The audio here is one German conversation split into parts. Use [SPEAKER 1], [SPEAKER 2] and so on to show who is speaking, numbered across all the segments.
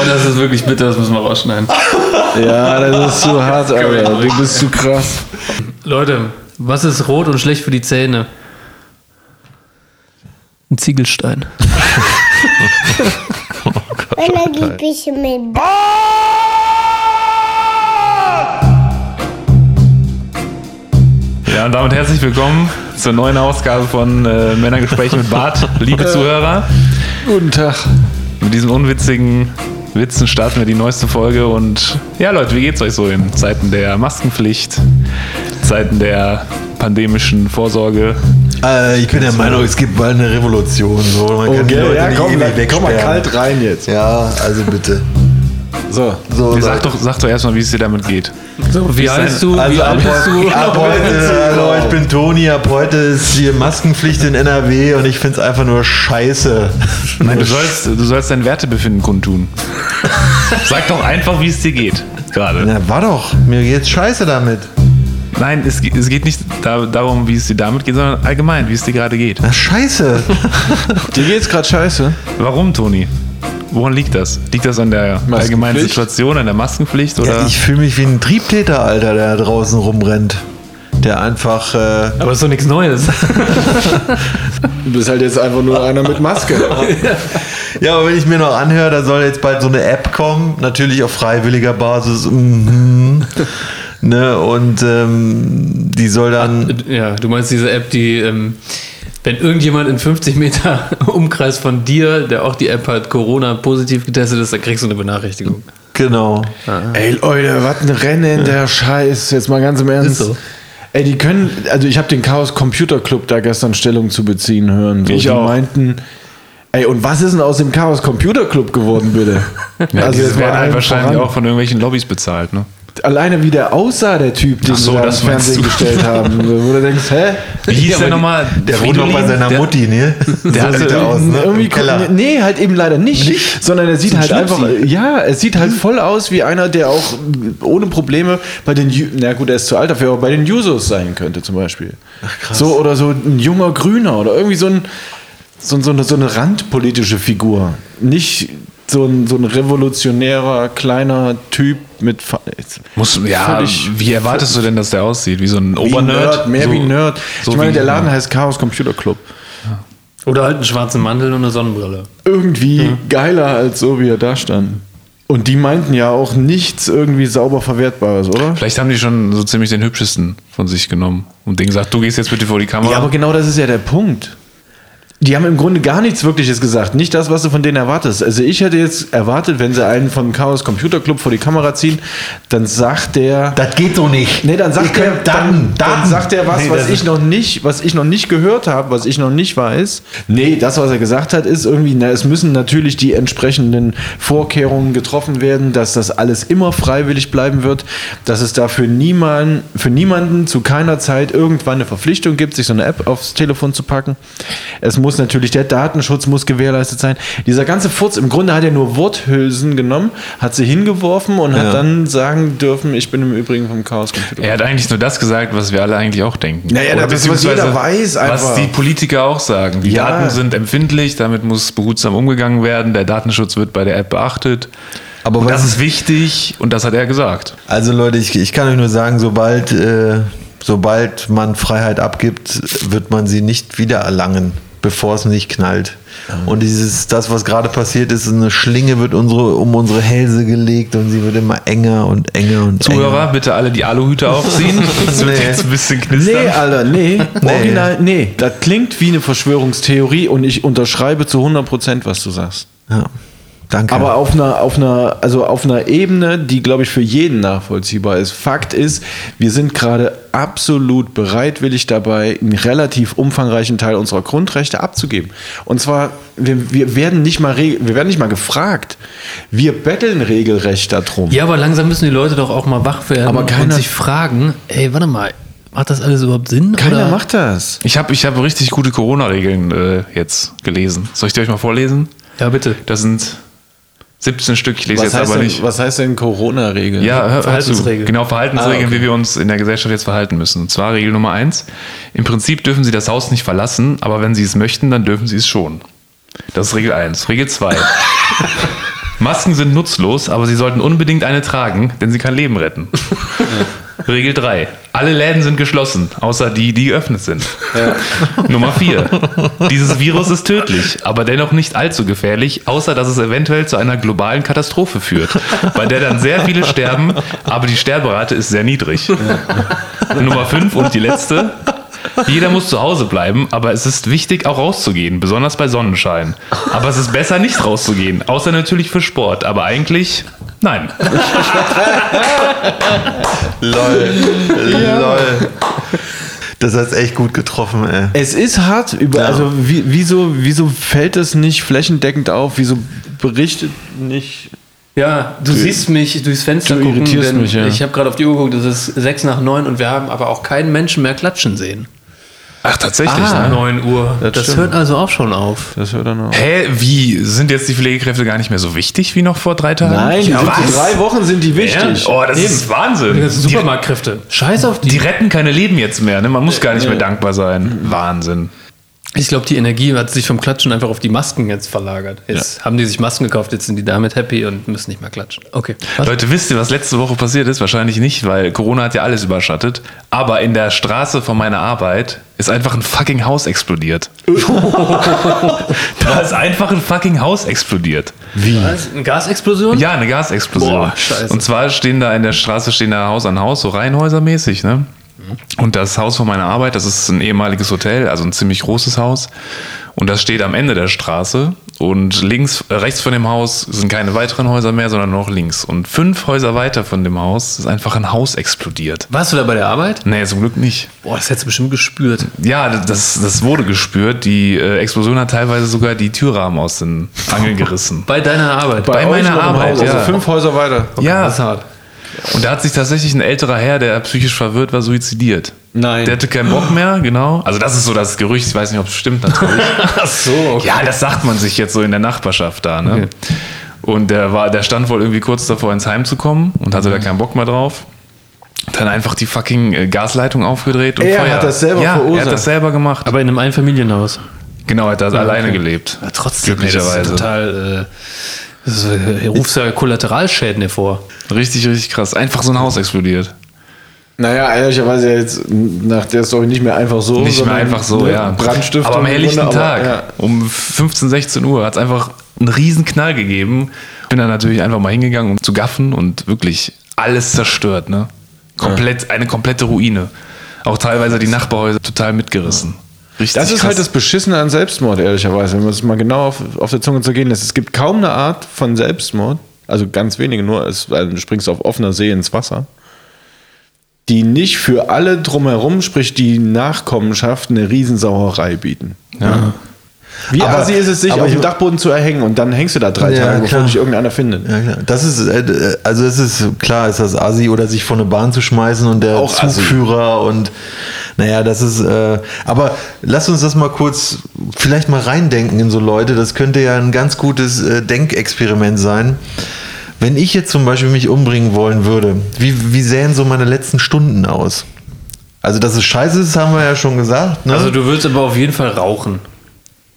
[SPEAKER 1] Oh, das ist wirklich bitter, das müssen wir rausschneiden.
[SPEAKER 2] Ja, das ist zu hart, Alter. Du bist zu krass.
[SPEAKER 1] Leute, was ist rot und schlecht für die Zähne? Ein Ziegelstein.
[SPEAKER 3] Wenn er die Bücher mit
[SPEAKER 4] Ja, und damit herzlich willkommen zur neuen Ausgabe von äh, Männergespräche mit Bart. Liebe Zuhörer,
[SPEAKER 2] Guten Tag.
[SPEAKER 4] mit diesen unwitzigen Witzen starten wir die neueste Folge. Und ja, Leute, wie geht's euch so in Zeiten der Maskenpflicht, Zeiten der pandemischen Vorsorge?
[SPEAKER 5] Äh, ich bin der Meinung, es gibt bald eine Revolution. So. Man kann die
[SPEAKER 2] Okay,
[SPEAKER 5] Leute
[SPEAKER 2] ja,
[SPEAKER 5] nicht
[SPEAKER 2] komm,
[SPEAKER 5] ewig
[SPEAKER 2] komm mal kalt rein jetzt.
[SPEAKER 5] Ja, also bitte.
[SPEAKER 2] So.
[SPEAKER 5] So,
[SPEAKER 4] sag, doch, sag doch erstmal, wie es dir damit geht.
[SPEAKER 1] So, wie heißt du?
[SPEAKER 5] also
[SPEAKER 1] wie
[SPEAKER 5] ab,
[SPEAKER 1] alt bist du?
[SPEAKER 5] ab heute, hallo, ich bin Toni, ab heute ist hier Maskenpflicht in NRW und ich finde es einfach nur scheiße.
[SPEAKER 4] Nein, du sollst, du sollst dein Wertebefinden kundtun. Sag doch einfach, wie es dir geht. Gerade.
[SPEAKER 5] Na, war doch, mir geht's scheiße damit.
[SPEAKER 4] Nein, es, es geht nicht da, darum, wie es dir damit geht, sondern allgemein, wie es dir gerade geht.
[SPEAKER 5] Na, scheiße.
[SPEAKER 2] Dir geht's gerade scheiße.
[SPEAKER 4] Warum, Toni? Woran liegt das? Liegt das an der allgemeinen Situation, an der Maskenpflicht? Oder?
[SPEAKER 5] Ja, ich fühle mich wie ein Triebtäter, Alter, der da draußen rumrennt. Der einfach, äh,
[SPEAKER 1] Aber ist doch nichts Neues.
[SPEAKER 2] Du bist halt jetzt einfach nur einer mit Maske.
[SPEAKER 5] Ja, aber wenn ich mir noch anhöre, da soll jetzt bald so eine App kommen, natürlich auf freiwilliger Basis. Mhm. ne, und ähm, die soll dann.
[SPEAKER 1] Ja, du meinst diese App, die, ähm, wenn irgendjemand in 50 Meter Umkreis von dir, der auch die App hat, Corona positiv getestet ist, dann kriegst du eine Benachrichtigung.
[SPEAKER 5] Genau.
[SPEAKER 2] Ey, Leute, was ein Rennen der Scheiß. Jetzt mal ganz im Ernst.
[SPEAKER 1] Ist so.
[SPEAKER 2] Ey, die können, also ich habe den Chaos Computer Club da gestern Stellung zu beziehen hören. So,
[SPEAKER 4] Ich
[SPEAKER 2] die
[SPEAKER 4] auch.
[SPEAKER 2] meinten, ey, und was ist denn aus dem Chaos Computer Club geworden, bitte?
[SPEAKER 4] ja,
[SPEAKER 2] also
[SPEAKER 4] die
[SPEAKER 2] mal
[SPEAKER 4] werden halt wahrscheinlich
[SPEAKER 2] voran.
[SPEAKER 4] auch von irgendwelchen Lobbys bezahlt, ne?
[SPEAKER 2] Alleine wie der aussah, der Typ, den
[SPEAKER 4] Ach so,
[SPEAKER 2] sie da
[SPEAKER 4] das
[SPEAKER 2] ins Fernsehen gestellt haben. Wo du denkst, hä?
[SPEAKER 4] Wie hieß
[SPEAKER 1] Ja,
[SPEAKER 4] der nochmal?
[SPEAKER 5] Der wohnt noch bei seiner
[SPEAKER 4] der,
[SPEAKER 5] Mutti, ne? Der
[SPEAKER 4] hatte
[SPEAKER 5] sieht er aus, ne?
[SPEAKER 2] Irgendwie
[SPEAKER 5] Im Keller.
[SPEAKER 2] Nee, halt eben leider nicht. Sondern er sieht
[SPEAKER 5] So
[SPEAKER 2] halt einfach,
[SPEAKER 5] Schnipsi.
[SPEAKER 2] ja, es sieht halt voll aus wie einer, der auch ohne Probleme bei den, na gut, er ist zu alt dafür, aber bei den Jusos sein könnte zum Beispiel. So oder so ein junger Grüner oder irgendwie so ein, so, so, eine, so eine randpolitische Figur. Nicht so ein, so ein revolutionärer kleiner Typ mit
[SPEAKER 4] Muss, ja,
[SPEAKER 2] Völlig-
[SPEAKER 4] wie erwartest du denn, dass der aussieht? Wie so ein
[SPEAKER 2] wie ein
[SPEAKER 4] Obernerd?
[SPEAKER 2] Nerd, mehr
[SPEAKER 4] so,
[SPEAKER 2] wie ein Nerd.
[SPEAKER 4] so
[SPEAKER 2] ich meine, der Laden heißt Chaos Computer Club.
[SPEAKER 1] Oder halt einen schwarzen Mantel und eine Sonnenbrille.
[SPEAKER 2] irgendwie geiler als so, wie er da stand. Und die meinten ja auch nichts irgendwie sauber Verwertbares, oder?
[SPEAKER 4] Vielleicht haben die schon so ziemlich den hübschesten von sich genommen und denen gesagt, du gehst jetzt bitte vor die Kamera.
[SPEAKER 2] Ja, aber genau das ist ja der Punkt. Die haben im Grunde gar nichts Wirkliches gesagt. Nicht das, was du von denen erwartest. Also ich hätte jetzt erwartet, wenn sie einen vom Chaos Computer Club vor die Kamera ziehen, dann sagt der.
[SPEAKER 5] Das geht so nicht.
[SPEAKER 2] Nee, dann sagt er, dann, dann
[SPEAKER 5] Daten.
[SPEAKER 2] sagt er was,
[SPEAKER 5] Nee,
[SPEAKER 2] was ich noch nicht, was ich noch nicht gehört habe, was ich noch nicht weiß. Nee, das, was er gesagt hat, ist irgendwie, na, es müssen natürlich die entsprechenden Vorkehrungen getroffen werden, dass das alles immer freiwillig bleiben wird, dass es dafür niemand, für niemanden zu keiner Zeit irgendwann eine Verpflichtung gibt, sich so eine App aufs Telefon zu packen. Es muss natürlich der Datenschutz muss gewährleistet sein. Dieser ganze Furz, im Grunde hat er nur Worthülsen genommen, hat sie hingeworfen und hat
[SPEAKER 5] Ja.
[SPEAKER 2] dann sagen dürfen, ich bin im Übrigen vom Chaos Computer.
[SPEAKER 4] Er hat eigentlich nur das gesagt, was wir alle eigentlich auch denken.
[SPEAKER 2] Naja,
[SPEAKER 4] Oder
[SPEAKER 2] das, was jeder weiß einfach.
[SPEAKER 4] Was die Politiker auch sagen. Die
[SPEAKER 2] Ja.
[SPEAKER 4] Daten sind empfindlich, damit muss behutsam umgegangen werden. Der Datenschutz wird bei der App beachtet.
[SPEAKER 5] Aber
[SPEAKER 4] das ist wichtig und das hat er gesagt.
[SPEAKER 5] Also Leute, ich, ich kann euch nur sagen, sobald, äh, sobald man Freiheit abgibt, wird man sie nicht wieder erlangen, bevor es nicht knallt. Und dieses, das, was gerade passiert ist, eine Schlinge wird unsere, um unsere Hälse gelegt und sie wird immer enger und enger und
[SPEAKER 4] Zuhörer,
[SPEAKER 5] enger.
[SPEAKER 4] bitte alle die Aluhüte aufziehen. Das wird
[SPEAKER 5] Nee.
[SPEAKER 4] jetzt ein bisschen knistern.
[SPEAKER 2] Nee, Alter, nee. Original, nee. Das klingt wie eine Verschwörungstheorie und ich unterschreibe zu 100%, was du sagst.
[SPEAKER 5] Ja. Danke.
[SPEAKER 2] Aber auf einer, auf einer, also auf einer Ebene, die, glaube ich, für jeden nachvollziehbar ist. Fakt ist, wir sind gerade absolut bereitwillig dabei, einen relativ umfangreichen Teil unserer Grundrechte abzugeben. Und zwar, wir, wir, werden, nicht mal wir werden nicht mal gefragt. Wir betteln regelrecht darum.
[SPEAKER 1] Ja, aber langsam müssen die Leute doch auch mal wach werden
[SPEAKER 2] Aber
[SPEAKER 1] und
[SPEAKER 2] keiner-
[SPEAKER 1] sich fragen, ey, warte mal, macht das alles überhaupt Sinn?
[SPEAKER 2] Keiner
[SPEAKER 1] oder?
[SPEAKER 2] macht das.
[SPEAKER 4] Ich habe ich hab richtig gute Corona-Regeln äh, jetzt gelesen. Soll ich die euch mal vorlesen?
[SPEAKER 1] Ja, bitte.
[SPEAKER 4] Das sind 17 Stück, ich lese
[SPEAKER 2] Was
[SPEAKER 4] jetzt
[SPEAKER 2] heißt,
[SPEAKER 4] aber
[SPEAKER 2] denn,
[SPEAKER 4] nicht.
[SPEAKER 2] was heißt denn Corona-Regel?
[SPEAKER 4] Ja.
[SPEAKER 1] Verhaltensregeln.
[SPEAKER 4] Genau, Verhaltensregeln,
[SPEAKER 2] Ah, okay.
[SPEAKER 4] wie wir uns in der Gesellschaft jetzt verhalten müssen. Und zwar Regel Nummer eins: Im Prinzip dürfen Sie das Haus nicht verlassen, aber wenn Sie es möchten, dann dürfen Sie es schon. Das ist Regel 1. Regel 2. Masken sind nutzlos, aber Sie sollten unbedingt eine tragen, denn sie kann Leben retten. Regel 3. Alle Läden sind geschlossen, außer die, die geöffnet sind. Nummer 4. Dieses Virus ist tödlich, aber dennoch nicht allzu gefährlich, außer dass es eventuell zu einer globalen Katastrophe führt, bei der dann sehr viele sterben, aber die Sterberate ist sehr niedrig. Nummer 5 und die letzte. Jeder muss zu Hause bleiben, aber es ist wichtig, auch rauszugehen, besonders bei Sonnenschein. Aber es ist besser, nicht rauszugehen, außer natürlich für Sport, aber eigentlich nein.
[SPEAKER 5] Lol. Lol. Das hat's echt gut getroffen, ey.
[SPEAKER 2] Es ist hart, über, also wie, wieso, wieso fällt es nicht flächendeckend auf? Wieso berichtet nicht
[SPEAKER 1] Ja, du siehst mich durchs Fenster
[SPEAKER 2] Du
[SPEAKER 1] gucken,
[SPEAKER 2] irritierst
[SPEAKER 1] denn
[SPEAKER 2] mich, ja.
[SPEAKER 1] ich habe gerade auf die Uhr geguckt, es ist sechs nach neun und wir haben aber auch keinen Menschen mehr klatschen sehen.
[SPEAKER 4] Ach, tatsächlich,
[SPEAKER 1] Ah,
[SPEAKER 4] ne?
[SPEAKER 1] 9 Uhr. Das,
[SPEAKER 2] stimmt.
[SPEAKER 1] hört also auch schon auf.
[SPEAKER 2] Das hört dann auf.
[SPEAKER 4] Hä, wie? Sind jetzt die Pflegekräfte gar nicht mehr so wichtig wie noch vor drei Tagen?
[SPEAKER 2] Nein, die
[SPEAKER 4] ja, was?
[SPEAKER 2] drei Wochen sind die wichtig.
[SPEAKER 4] Oh, das ist Wahnsinn.
[SPEAKER 1] Das sind
[SPEAKER 4] Die,
[SPEAKER 1] Supermarktkräfte. Scheiß auf die.
[SPEAKER 4] die retten keine Leben jetzt mehr, ne? Man muss gar nicht mehr dankbar sein. Wahnsinn.
[SPEAKER 1] Ich glaube, die Energie hat sich vom Klatschen einfach auf die Masken jetzt verlagert. Jetzt haben die sich Masken gekauft, jetzt sind die damit happy und müssen nicht mehr klatschen. Okay. Was?
[SPEAKER 4] Leute, wisst ihr, was letzte Woche passiert ist? Wahrscheinlich nicht, weil Corona hat ja alles überschattet. Aber in der Straße von meiner Arbeit ist einfach ein fucking Haus explodiert. da ist einfach ein fucking Haus explodiert.
[SPEAKER 1] Was? Eine Gasexplosion?
[SPEAKER 4] Ja, eine Gasexplosion.
[SPEAKER 1] Boah, scheiße.
[SPEAKER 4] Und zwar stehen da in der Straße stehen da Haus an Haus, so Reihenhäusermäßig, ne? Und das Haus von meiner Arbeit, das ist ein ehemaliges Hotel, also ein ziemlich großes Haus. Und das steht am Ende der Straße. Und links, äh, rechts von dem Haus sind keine weiteren Häuser mehr, sondern noch links. Und fünf Häuser weiter von dem Haus ist einfach ein Haus explodiert.
[SPEAKER 1] Warst du da bei der Arbeit?
[SPEAKER 4] Nee, zum Glück nicht.
[SPEAKER 1] Boah, das hättest du bestimmt gespürt.
[SPEAKER 4] Ja, das, das wurde gespürt. Die äh, Explosion hat teilweise sogar die Türrahmen aus den Angeln gerissen.
[SPEAKER 1] Bei deiner Arbeit.
[SPEAKER 4] Bei
[SPEAKER 2] euch
[SPEAKER 4] meiner Arbeit,
[SPEAKER 2] Haus,
[SPEAKER 4] ja.
[SPEAKER 2] Also fünf Häuser weiter.
[SPEAKER 4] ja,
[SPEAKER 1] Das ist hart.
[SPEAKER 4] Und da hat sich tatsächlich ein älterer Herr, der psychisch verwirrt war, suizidiert.
[SPEAKER 2] Nein.
[SPEAKER 4] Der hatte keinen Bock mehr, genau. Also das ist so das Gerücht, ich weiß nicht, ob es stimmt natürlich.
[SPEAKER 1] Ach so.
[SPEAKER 4] ja, das sagt man sich jetzt so in der Nachbarschaft da, ne?
[SPEAKER 1] Okay.
[SPEAKER 4] Und der war, der stand wohl irgendwie kurz davor, ins Heim zu kommen und hatte da keinen Bock mehr drauf. Dann einfach die fucking äh, Gasleitung aufgedreht und
[SPEAKER 2] Er
[SPEAKER 4] Feuer.
[SPEAKER 2] hat das selber
[SPEAKER 4] ja, Er
[SPEAKER 2] verursacht.
[SPEAKER 4] hat das selber gemacht.
[SPEAKER 1] Aber in einem Einfamilienhaus.
[SPEAKER 4] genau, er hat da alleine
[SPEAKER 1] okay.
[SPEAKER 4] gelebt.
[SPEAKER 1] Ja, trotzdem, das ist ja
[SPEAKER 4] Glücklicherweise.
[SPEAKER 1] total. Äh, das ist, äh, rufst ja Kollateralschäden hervor.
[SPEAKER 4] Richtig, richtig krass. Einfach so ein Haus explodiert.
[SPEAKER 2] Naja, ehrlicherweise jetzt nach der Story nicht mehr einfach so.
[SPEAKER 4] Nicht mehr einfach so,
[SPEAKER 2] ne,
[SPEAKER 4] ja.
[SPEAKER 2] Brandstiftung.
[SPEAKER 4] Aber am helllichten
[SPEAKER 2] Grunde, aber,
[SPEAKER 4] Tag,
[SPEAKER 2] ja.
[SPEAKER 4] um 15, 16 Uhr, hat es einfach einen riesen Knall gegeben. Bin dann natürlich einfach mal hingegangen, um zu gaffen und wirklich alles zerstört, ne? Komplett, eine komplette Ruine. Auch teilweise die Nachbarhäuser total mitgerissen. Richtig
[SPEAKER 2] Das ist
[SPEAKER 4] krass.
[SPEAKER 2] halt das Beschissene an Selbstmord, ehrlicherweise, wenn man es mal genau auf, auf der Zunge zergehen lässt. Es gibt kaum eine Art von Selbstmord, also ganz wenige nur, es, weil du springst auf offener See ins Wasser, die nicht für alle drumherum, sprich die Nachkommenschaft, eine Riesensauerei bieten.
[SPEAKER 4] Ja.
[SPEAKER 2] Wie
[SPEAKER 5] Aber-
[SPEAKER 2] assi ist es, sich auf dem Dachboden zu erhängen und dann hängst du da drei
[SPEAKER 5] Ja,
[SPEAKER 2] Tage, bevor dich irgendeiner findet.
[SPEAKER 5] Ja, klar. Das ist, äh, also es ist klar, ist das Asi oder sich von der Bahn zu schmeißen und der
[SPEAKER 2] Auch Assi.
[SPEAKER 5] Zugführer und naja, das ist, äh, aber lass uns das mal kurz vielleicht mal reindenken in so Leute. Das könnte ja ein ganz gutes äh, Denkexperiment sein. Wenn ich jetzt zum Beispiel mich umbringen wollen würde, wie, wie sähen so meine letzten Stunden aus? Also, dass es scheiße ist, haben wir ja schon gesagt. Ne?
[SPEAKER 1] Also du würdest aber auf jeden Fall rauchen.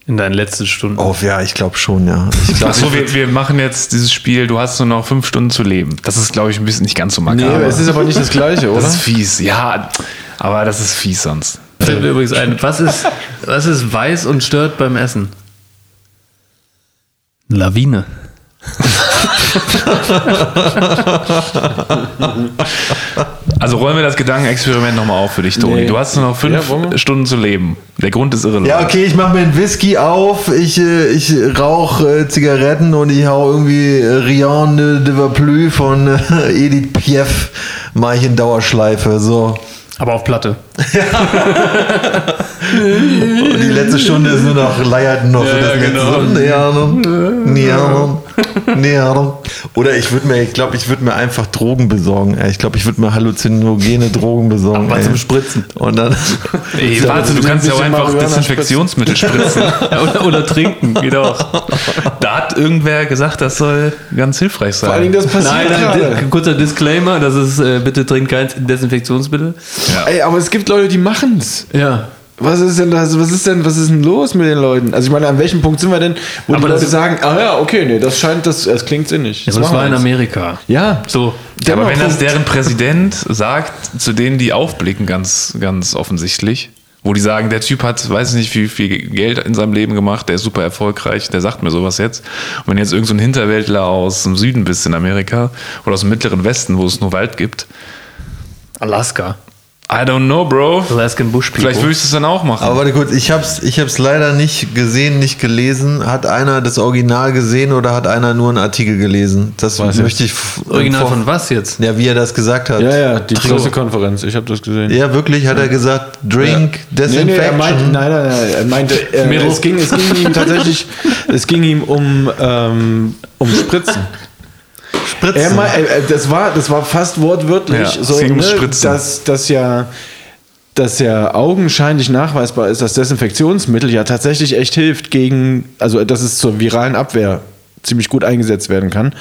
[SPEAKER 1] In deinen letzten Stunden.
[SPEAKER 5] oh, ja, ich glaube schon, ja. Ich glaub,
[SPEAKER 4] Achso, wir, wir machen jetzt dieses Spiel, du hast nur noch fünf Stunden zu leben. Das ist, glaube ich, ein bisschen nicht ganz so
[SPEAKER 2] Nee,
[SPEAKER 4] makaber.
[SPEAKER 2] es ist aber nicht das Gleiche, oder?
[SPEAKER 4] das ist fies, ja. Aber das ist fies sonst.
[SPEAKER 1] Fällt mir übrigens ein, was ist, was ist weiß und stört beim Essen? Lawine.
[SPEAKER 4] Also rollen wir das Gedankenexperiment nochmal auf für dich, Toni.
[SPEAKER 2] Nee.
[SPEAKER 4] Du hast nur noch fünf
[SPEAKER 2] Ja?
[SPEAKER 4] Stunden zu leben. Der Grund ist irrelevant.
[SPEAKER 5] Ja, okay, ich mache mir einen Whisky auf, ich, äh, ich rauche äh, Zigaretten und ich hau irgendwie äh, Rian de, Vaplü von Edith Piaf, mache ich in Dauerschleife. So.
[SPEAKER 1] Aber auf Platte.
[SPEAKER 5] Und die letzte Stunde ist nur noch leiert noch
[SPEAKER 1] Ja,
[SPEAKER 5] das
[SPEAKER 1] ja, genau.
[SPEAKER 5] so, Neon, Neon, Neon. Oder ich würde mir, ich glaube, ich würde mir einfach Drogen besorgen. Ey. Ich glaube, ich würde mir halluzinogene Drogen besorgen.
[SPEAKER 1] Aber
[SPEAKER 5] ey.
[SPEAKER 1] zum Spritzen.
[SPEAKER 5] Und dann.
[SPEAKER 4] Ey,
[SPEAKER 2] Ja,
[SPEAKER 4] warte, du
[SPEAKER 2] ein
[SPEAKER 4] kannst ja auch einfach Desinfektionsmittel spritzen.
[SPEAKER 1] Ja, oder, oder trinken, geht auch.
[SPEAKER 4] da hat irgendwer gesagt, das soll ganz hilfreich sein.
[SPEAKER 2] Vor Dingen, das passiert
[SPEAKER 1] Nein, nein,
[SPEAKER 2] gerade.
[SPEAKER 1] kurzer Disclaimer, das ist, äh, bitte trinkt kein Desinfektionsmittel.
[SPEAKER 4] ja.
[SPEAKER 2] Ey, aber es gibt Leute, die machen's.
[SPEAKER 1] Ja.
[SPEAKER 2] Was ist denn das? Was ist denn, was ist denn los mit den Leuten? Also ich meine, an welchem Punkt sind wir denn, wo
[SPEAKER 1] Aber
[SPEAKER 2] die Leute
[SPEAKER 1] das-
[SPEAKER 2] sagen, ah ja, okay, nee, das scheint, das, das klingt sinnig.
[SPEAKER 1] Das, das
[SPEAKER 2] machen
[SPEAKER 1] war
[SPEAKER 2] wir
[SPEAKER 1] in. Amerika.
[SPEAKER 2] Ja,
[SPEAKER 1] So.
[SPEAKER 4] Ja, aber wenn das deren Präsident sagt, zu denen die aufblicken, ganz, ganz offensichtlich, wo die sagen, der Typ hat, weiß ich nicht, wie viel Geld in seinem Leben gemacht, der ist super erfolgreich, der sagt mir sowas jetzt. Und wenn jetzt irgend so ein Hinterwäldler aus dem Süden bist in Amerika oder aus dem mittleren Westen, wo es nur Wald gibt,
[SPEAKER 1] Alaska.
[SPEAKER 4] I don't know, Bro.
[SPEAKER 1] Alaskan Bush People.
[SPEAKER 4] Vielleicht würde ich das dann auch machen.
[SPEAKER 5] Aber warte kurz, ich hab's, ich hab's leider nicht gesehen, nicht gelesen. Hat einer das Original gesehen oder hat einer nur einen Artikel gelesen? Das möchte ich.
[SPEAKER 1] Original von was jetzt?
[SPEAKER 5] Ja, wie er das gesagt hat.
[SPEAKER 2] Ja, ja, die. Pressekonferenz, ich habe das gesehen.
[SPEAKER 5] Ja, wirklich, hat er gesagt, Drink,
[SPEAKER 2] Nee, nee,
[SPEAKER 5] Disinfection.
[SPEAKER 2] er meinte, nein, nein, nein, er meinte, äh, es, ging, es ging ihm tatsächlich, es ging ihm um, ähm, um Spritzen.
[SPEAKER 5] Spritzen.
[SPEAKER 2] Er mei- äh, das, war, das war fast wortwörtlich
[SPEAKER 4] Ja,
[SPEAKER 2] so, ne,
[SPEAKER 4] Spritzen.
[SPEAKER 2] dass, dass ja dass ja augenscheinlich nachweisbar ist, dass Desinfektionsmittel ja tatsächlich echt hilft gegen, also dass es zur viralen Abwehr ziemlich gut eingesetzt werden kann.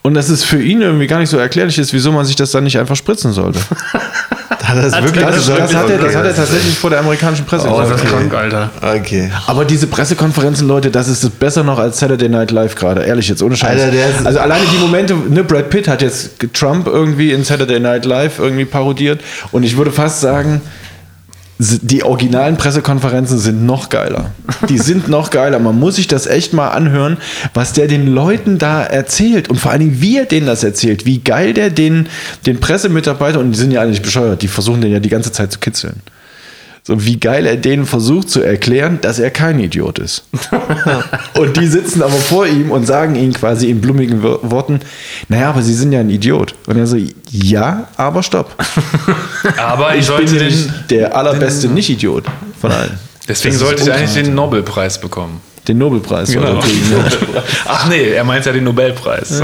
[SPEAKER 2] Und dass es für ihn irgendwie gar nicht so erklärlich ist, wieso man sich das dann nicht einfach spritzen sollte.
[SPEAKER 5] hat er das wirklich
[SPEAKER 2] Das, das, hat, er, das
[SPEAKER 5] Okay.
[SPEAKER 2] hat er tatsächlich vor der amerikanischen Presse
[SPEAKER 1] Oh,
[SPEAKER 2] gesagt.
[SPEAKER 1] das ist krank, Alter.
[SPEAKER 5] Okay.
[SPEAKER 2] Aber diese Pressekonferenzen, Leute, das ist besser noch als Saturday Night Live gerade. Ehrlich jetzt, ohne Scheiß.
[SPEAKER 5] Alter,
[SPEAKER 2] also alleine die Momente, ne, Brad Pitt hat jetzt Trump irgendwie in Saturday Night Live irgendwie parodiert. Und ich würde fast sagen, die originalen Pressekonferenzen sind noch geiler. Die sind noch geiler. Man muss sich das echt mal anhören, was der den Leuten da erzählt und vor allen Dingen, wie er denen das erzählt. Wie geil der den, den Pressemitarbeiter, und die sind ja nicht bescheuert, die versuchen den ja die ganze Zeit zu kitzeln. So wie geil er denen versucht zu erklären, dass er kein Idiot ist. und die sitzen aber vor ihm und sagen ihm quasi in blumigen Wo- Worten, naja, aber sie sind ja ein Idiot. Und er so, ja, aber stopp.
[SPEAKER 4] Aber ich
[SPEAKER 2] Ich bin
[SPEAKER 4] sollte
[SPEAKER 2] nämlich
[SPEAKER 4] den,
[SPEAKER 2] der allerbeste Nicht-Idiot von allen.
[SPEAKER 4] deswegen sollte ich eigentlich den Nobelpreis bekommen.
[SPEAKER 2] Den Nobelpreis.
[SPEAKER 4] Genau. Ach nee, er meint ja den Nobelpreis.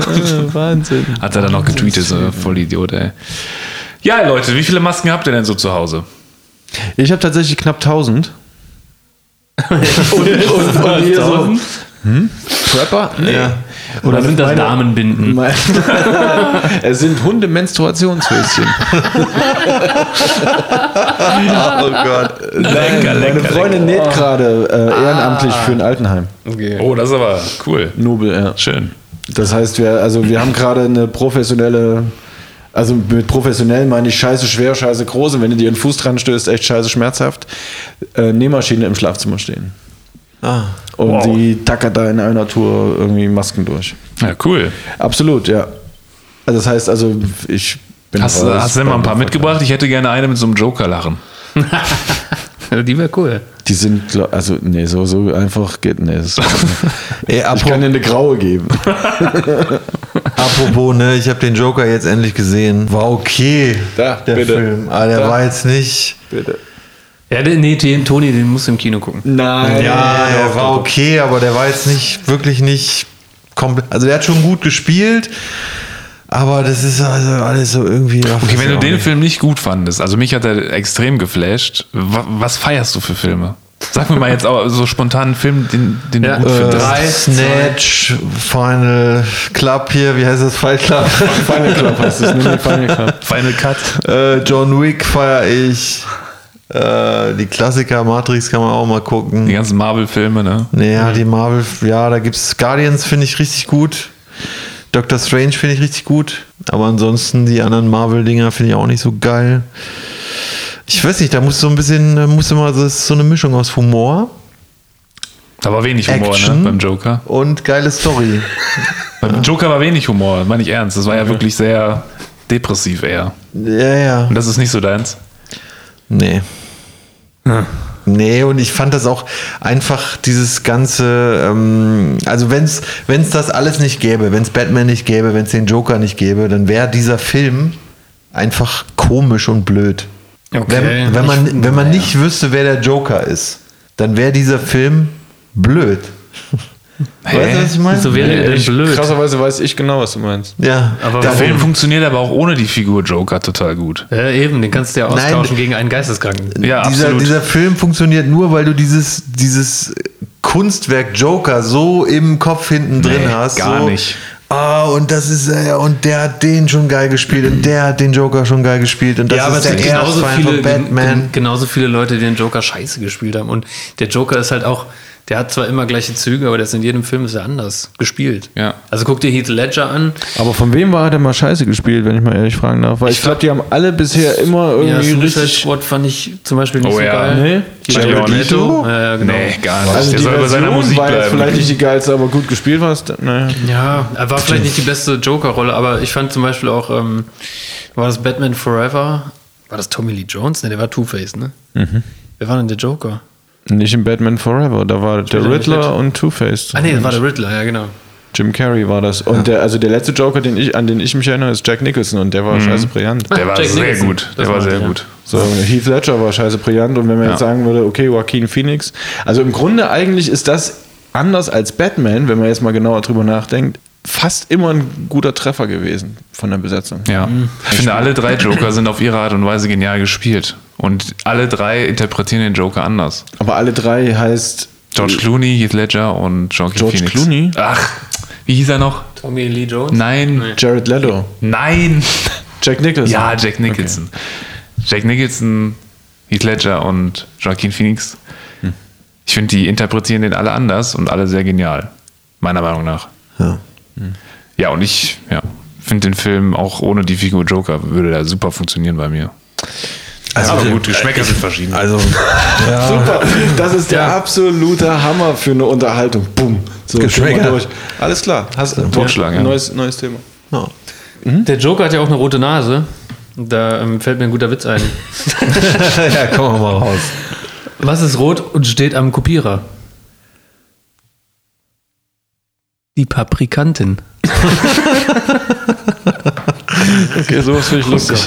[SPEAKER 2] Wahnsinn.
[SPEAKER 4] Hat er dann noch getweetet, so voll Idiot, ey. Ja, Leute, wie viele Masken habt ihr denn so zu Hause?
[SPEAKER 2] Ich habe tatsächlich knapp 1000. und, und, und hier so, hm? Prepper? Nee.
[SPEAKER 1] Oder sind das
[SPEAKER 2] meine-
[SPEAKER 1] Damenbinden?
[SPEAKER 2] Mein- es sind Hunde-Menstruationshöschen.
[SPEAKER 5] Oh Gott.
[SPEAKER 4] Lecker,
[SPEAKER 2] Meine Freundin näht gerade äh, ehrenamtlich für ein Altenheim.
[SPEAKER 1] Okay.
[SPEAKER 4] Oh, das ist aber cool.
[SPEAKER 2] Nobel, ja.
[SPEAKER 4] Schön.
[SPEAKER 2] Das heißt, wir, also wir haben gerade eine professionelle, also mit professionell meine ich scheiße schwer, scheiße groß und wenn du dir den Fuß dran stößt, echt scheiße schmerzhaft, äh, Nähmaschine im Schlafzimmer stehen.
[SPEAKER 5] Ah.
[SPEAKER 2] Und
[SPEAKER 4] Wow.
[SPEAKER 2] die tackert da in einer Tour irgendwie Masken durch.
[SPEAKER 4] Ja, cool.
[SPEAKER 2] Absolut, ja. Also das heißt, also ich bin
[SPEAKER 4] Hast,
[SPEAKER 2] raus
[SPEAKER 4] hast du denn mal ein paar mitgebracht? Ich hätte gerne eine mit so einem Joker-Lachen.
[SPEAKER 1] Die wäre cool.
[SPEAKER 2] Die sind, also nee, so, so einfach geht, nee. Das,
[SPEAKER 5] Ey,
[SPEAKER 2] ich kann dir eine graue geben.
[SPEAKER 5] apropos, ne, ich habe den Joker jetzt endlich gesehen. War okay,
[SPEAKER 2] Da,
[SPEAKER 5] der
[SPEAKER 2] bitte.
[SPEAKER 5] Film. Aber der
[SPEAKER 2] Da.
[SPEAKER 5] war jetzt nicht.
[SPEAKER 2] Bitte.
[SPEAKER 1] Ja, den- nee, den Toni, den musst du im Kino gucken.
[SPEAKER 2] Nein.
[SPEAKER 5] Ja, der war okay, aber der war jetzt nicht, wirklich nicht komplett. Also der hat schon gut gespielt, aber das ist also alles so irgendwie.
[SPEAKER 4] Okay, wenn du den
[SPEAKER 5] nicht.
[SPEAKER 4] Film nicht gut fandest, also mich hat er extrem geflasht, wa- was feierst du für Filme? Sag mir mal jetzt auch so spontan einen Film, den, den
[SPEAKER 1] Ja,
[SPEAKER 4] du gut
[SPEAKER 1] äh,
[SPEAKER 4] findest.
[SPEAKER 1] drei.
[SPEAKER 5] Snatch, Final Club hier, wie heißt das? Fight Club.
[SPEAKER 2] Final Club heißt es, ne? Final Club.
[SPEAKER 4] Final Cut.
[SPEAKER 5] äh, John Wick feiere ich. Äh, die Klassiker Matrix kann man auch mal gucken.
[SPEAKER 4] Die ganzen Marvel-Filme, ne?
[SPEAKER 5] Naja, die Marvel, ja, da gibt's Guardians, finde ich richtig gut. Doctor Strange finde ich richtig gut. Aber ansonsten die anderen Marvel-Dinger finde ich auch nicht so geil. Ich weiß nicht, da muss so ein bisschen, da muss immer so, das ist so eine Mischung aus Humor
[SPEAKER 4] war wenig Humor,
[SPEAKER 5] Action.
[SPEAKER 4] ne? Beim Joker.
[SPEAKER 5] und geile Story.
[SPEAKER 4] Beim Joker war wenig Humor, meine ich ernst. Das war ja wirklich sehr depressiv eher.
[SPEAKER 5] Ja, ja.
[SPEAKER 4] Und das ist nicht so deins.
[SPEAKER 5] Nee. Nee, und ich fand das auch einfach dieses ganze, ähm, also wenn es das alles nicht gäbe, wenn es Batman nicht gäbe, wenn es den Joker nicht gäbe, dann wäre dieser Film einfach komisch und blöd.
[SPEAKER 1] Okay.
[SPEAKER 5] Wenn, wenn man, wenn man nicht wüsste, wer der Joker ist, dann wäre dieser Film blöd. Weißt du, was ich meine?
[SPEAKER 1] So wäre der
[SPEAKER 2] Ich,
[SPEAKER 1] blöd.
[SPEAKER 2] krasserweise weiß ich genau, was du meinst.
[SPEAKER 5] ja,
[SPEAKER 1] Aber
[SPEAKER 4] Der? Film funktioniert aber auch ohne die Figur Joker total gut.
[SPEAKER 1] Ja, eben, den kannst du ja
[SPEAKER 5] Nein.
[SPEAKER 1] austauschen gegen einen Geisteskranken.
[SPEAKER 4] Ja,
[SPEAKER 5] dieser,
[SPEAKER 4] absolut.
[SPEAKER 5] dieser Film funktioniert nur, weil du dieses, dieses Kunstwerk Joker so im Kopf hinten drin
[SPEAKER 4] Nee,
[SPEAKER 5] hast.
[SPEAKER 4] gar
[SPEAKER 5] so,
[SPEAKER 4] nicht.
[SPEAKER 5] Ah, und das ist äh, und der hat den schon geil gespielt und der hat den Joker schon geil gespielt und das
[SPEAKER 1] ja, aber
[SPEAKER 5] ist
[SPEAKER 1] es
[SPEAKER 5] der
[SPEAKER 1] gibt genauso
[SPEAKER 5] Erzfeind
[SPEAKER 1] viele,
[SPEAKER 5] von Batman.
[SPEAKER 1] gen- genauso viele Leute, die den Joker scheiße gespielt haben. Und der Joker ist halt auch, der hat zwar immer gleiche Züge, aber der ist in jedem Film ist er anders gespielt.
[SPEAKER 4] Ja.
[SPEAKER 1] Also guck dir Heath Ledger an.
[SPEAKER 2] Aber von wem war er denn mal scheiße gespielt, wenn ich mal ehrlich fragen darf? Weil ich, glaube, die haben alle bisher immer
[SPEAKER 1] Ja,
[SPEAKER 2] irgendwie
[SPEAKER 1] Suicide
[SPEAKER 2] richtig.
[SPEAKER 1] Squad fand ich zum Beispiel nicht
[SPEAKER 4] Oh
[SPEAKER 1] so
[SPEAKER 4] ja.
[SPEAKER 1] geil.
[SPEAKER 2] Nee?
[SPEAKER 1] Die
[SPEAKER 4] Jared Leto?
[SPEAKER 1] Ja, ja, genau.
[SPEAKER 4] Nee, gar nicht.
[SPEAKER 2] Also
[SPEAKER 4] der
[SPEAKER 2] die
[SPEAKER 4] soll bei seiner
[SPEAKER 2] Version
[SPEAKER 4] Musik
[SPEAKER 2] war jetzt
[SPEAKER 4] bleiben.
[SPEAKER 2] vielleicht nicht die geilste, aber gut gespielt war es. Naja.
[SPEAKER 1] Ja, er war vielleicht nicht die beste Joker-Rolle, aber ich fand zum Beispiel auch, ähm, war das Batman Forever? War das Tommy Lee Jones? Ne, der war Two-Face, ne?
[SPEAKER 2] Mhm.
[SPEAKER 1] Wer war denn der Joker?
[SPEAKER 2] Nicht in Batman Forever, da war der
[SPEAKER 1] ja
[SPEAKER 2] Riddler und Two-Face.
[SPEAKER 1] Ah, nee, das war der Riddler, ja, genau.
[SPEAKER 2] Jim Carrey war das. Und der, also der letzte Joker, den ich, an den ich mich erinnere, ist Jack Nicholson und der war scheiße brillant.
[SPEAKER 4] Der war
[SPEAKER 1] Jack
[SPEAKER 4] sehr
[SPEAKER 1] Nicholson.
[SPEAKER 4] gut.
[SPEAKER 1] Das
[SPEAKER 4] Der war
[SPEAKER 1] war
[SPEAKER 4] sehr
[SPEAKER 1] ja.
[SPEAKER 4] gut.
[SPEAKER 2] So, Heath Ledger war scheiße brillant und wenn man
[SPEAKER 4] Ja.
[SPEAKER 2] jetzt sagen würde, okay, Joaquin Phoenix, also im Grunde eigentlich ist das anders als Batman, wenn man jetzt mal genauer drüber nachdenkt, fast immer ein guter Treffer gewesen von der Besetzung.
[SPEAKER 4] Ja. Ich finde, alle drei Joker sind auf ihre Art und Weise genial gespielt. Und alle drei interpretieren den Joker anders.
[SPEAKER 2] Aber alle drei heißt
[SPEAKER 4] George Clooney, Heath Ledger und Joaquin
[SPEAKER 2] George
[SPEAKER 4] Phoenix.
[SPEAKER 2] Clooney?
[SPEAKER 4] Ach, wie hieß er noch?
[SPEAKER 1] Tommy Lee Jones?
[SPEAKER 4] Nein.
[SPEAKER 2] Jared Leto,
[SPEAKER 4] Nein.
[SPEAKER 2] Jack Nicholson.
[SPEAKER 4] Ja, Jack Nicholson. Jack Nicholson, Heath Ledger und Joaquin Phoenix. Ich finde, die interpretieren den alle anders und alle sehr genial. Meiner Meinung nach.
[SPEAKER 5] Ja.
[SPEAKER 4] Ja, und ich ja, finde den Film auch ohne die Figur Joker würde der super funktionieren bei mir.
[SPEAKER 5] Also,
[SPEAKER 4] Aber gut, Geschmäcker sind verschieden.
[SPEAKER 5] Also,
[SPEAKER 2] Super, das ist der absolute Hammer für eine Unterhaltung. Bumm. So,
[SPEAKER 5] Geschmäcker.
[SPEAKER 2] Durch. Alles klar, hast du
[SPEAKER 4] Totschlag, ja.
[SPEAKER 2] neues, neues Thema.
[SPEAKER 5] ja.
[SPEAKER 1] Der Joker hat ja auch eine rote Nase. Da ähm, fällt mir ein guter Witz ein.
[SPEAKER 5] ja, kommen wir mal raus.
[SPEAKER 1] Was ist rot und steht am Kopierer? Die Paprikantin.
[SPEAKER 2] Okay, sowas finde ich lustig.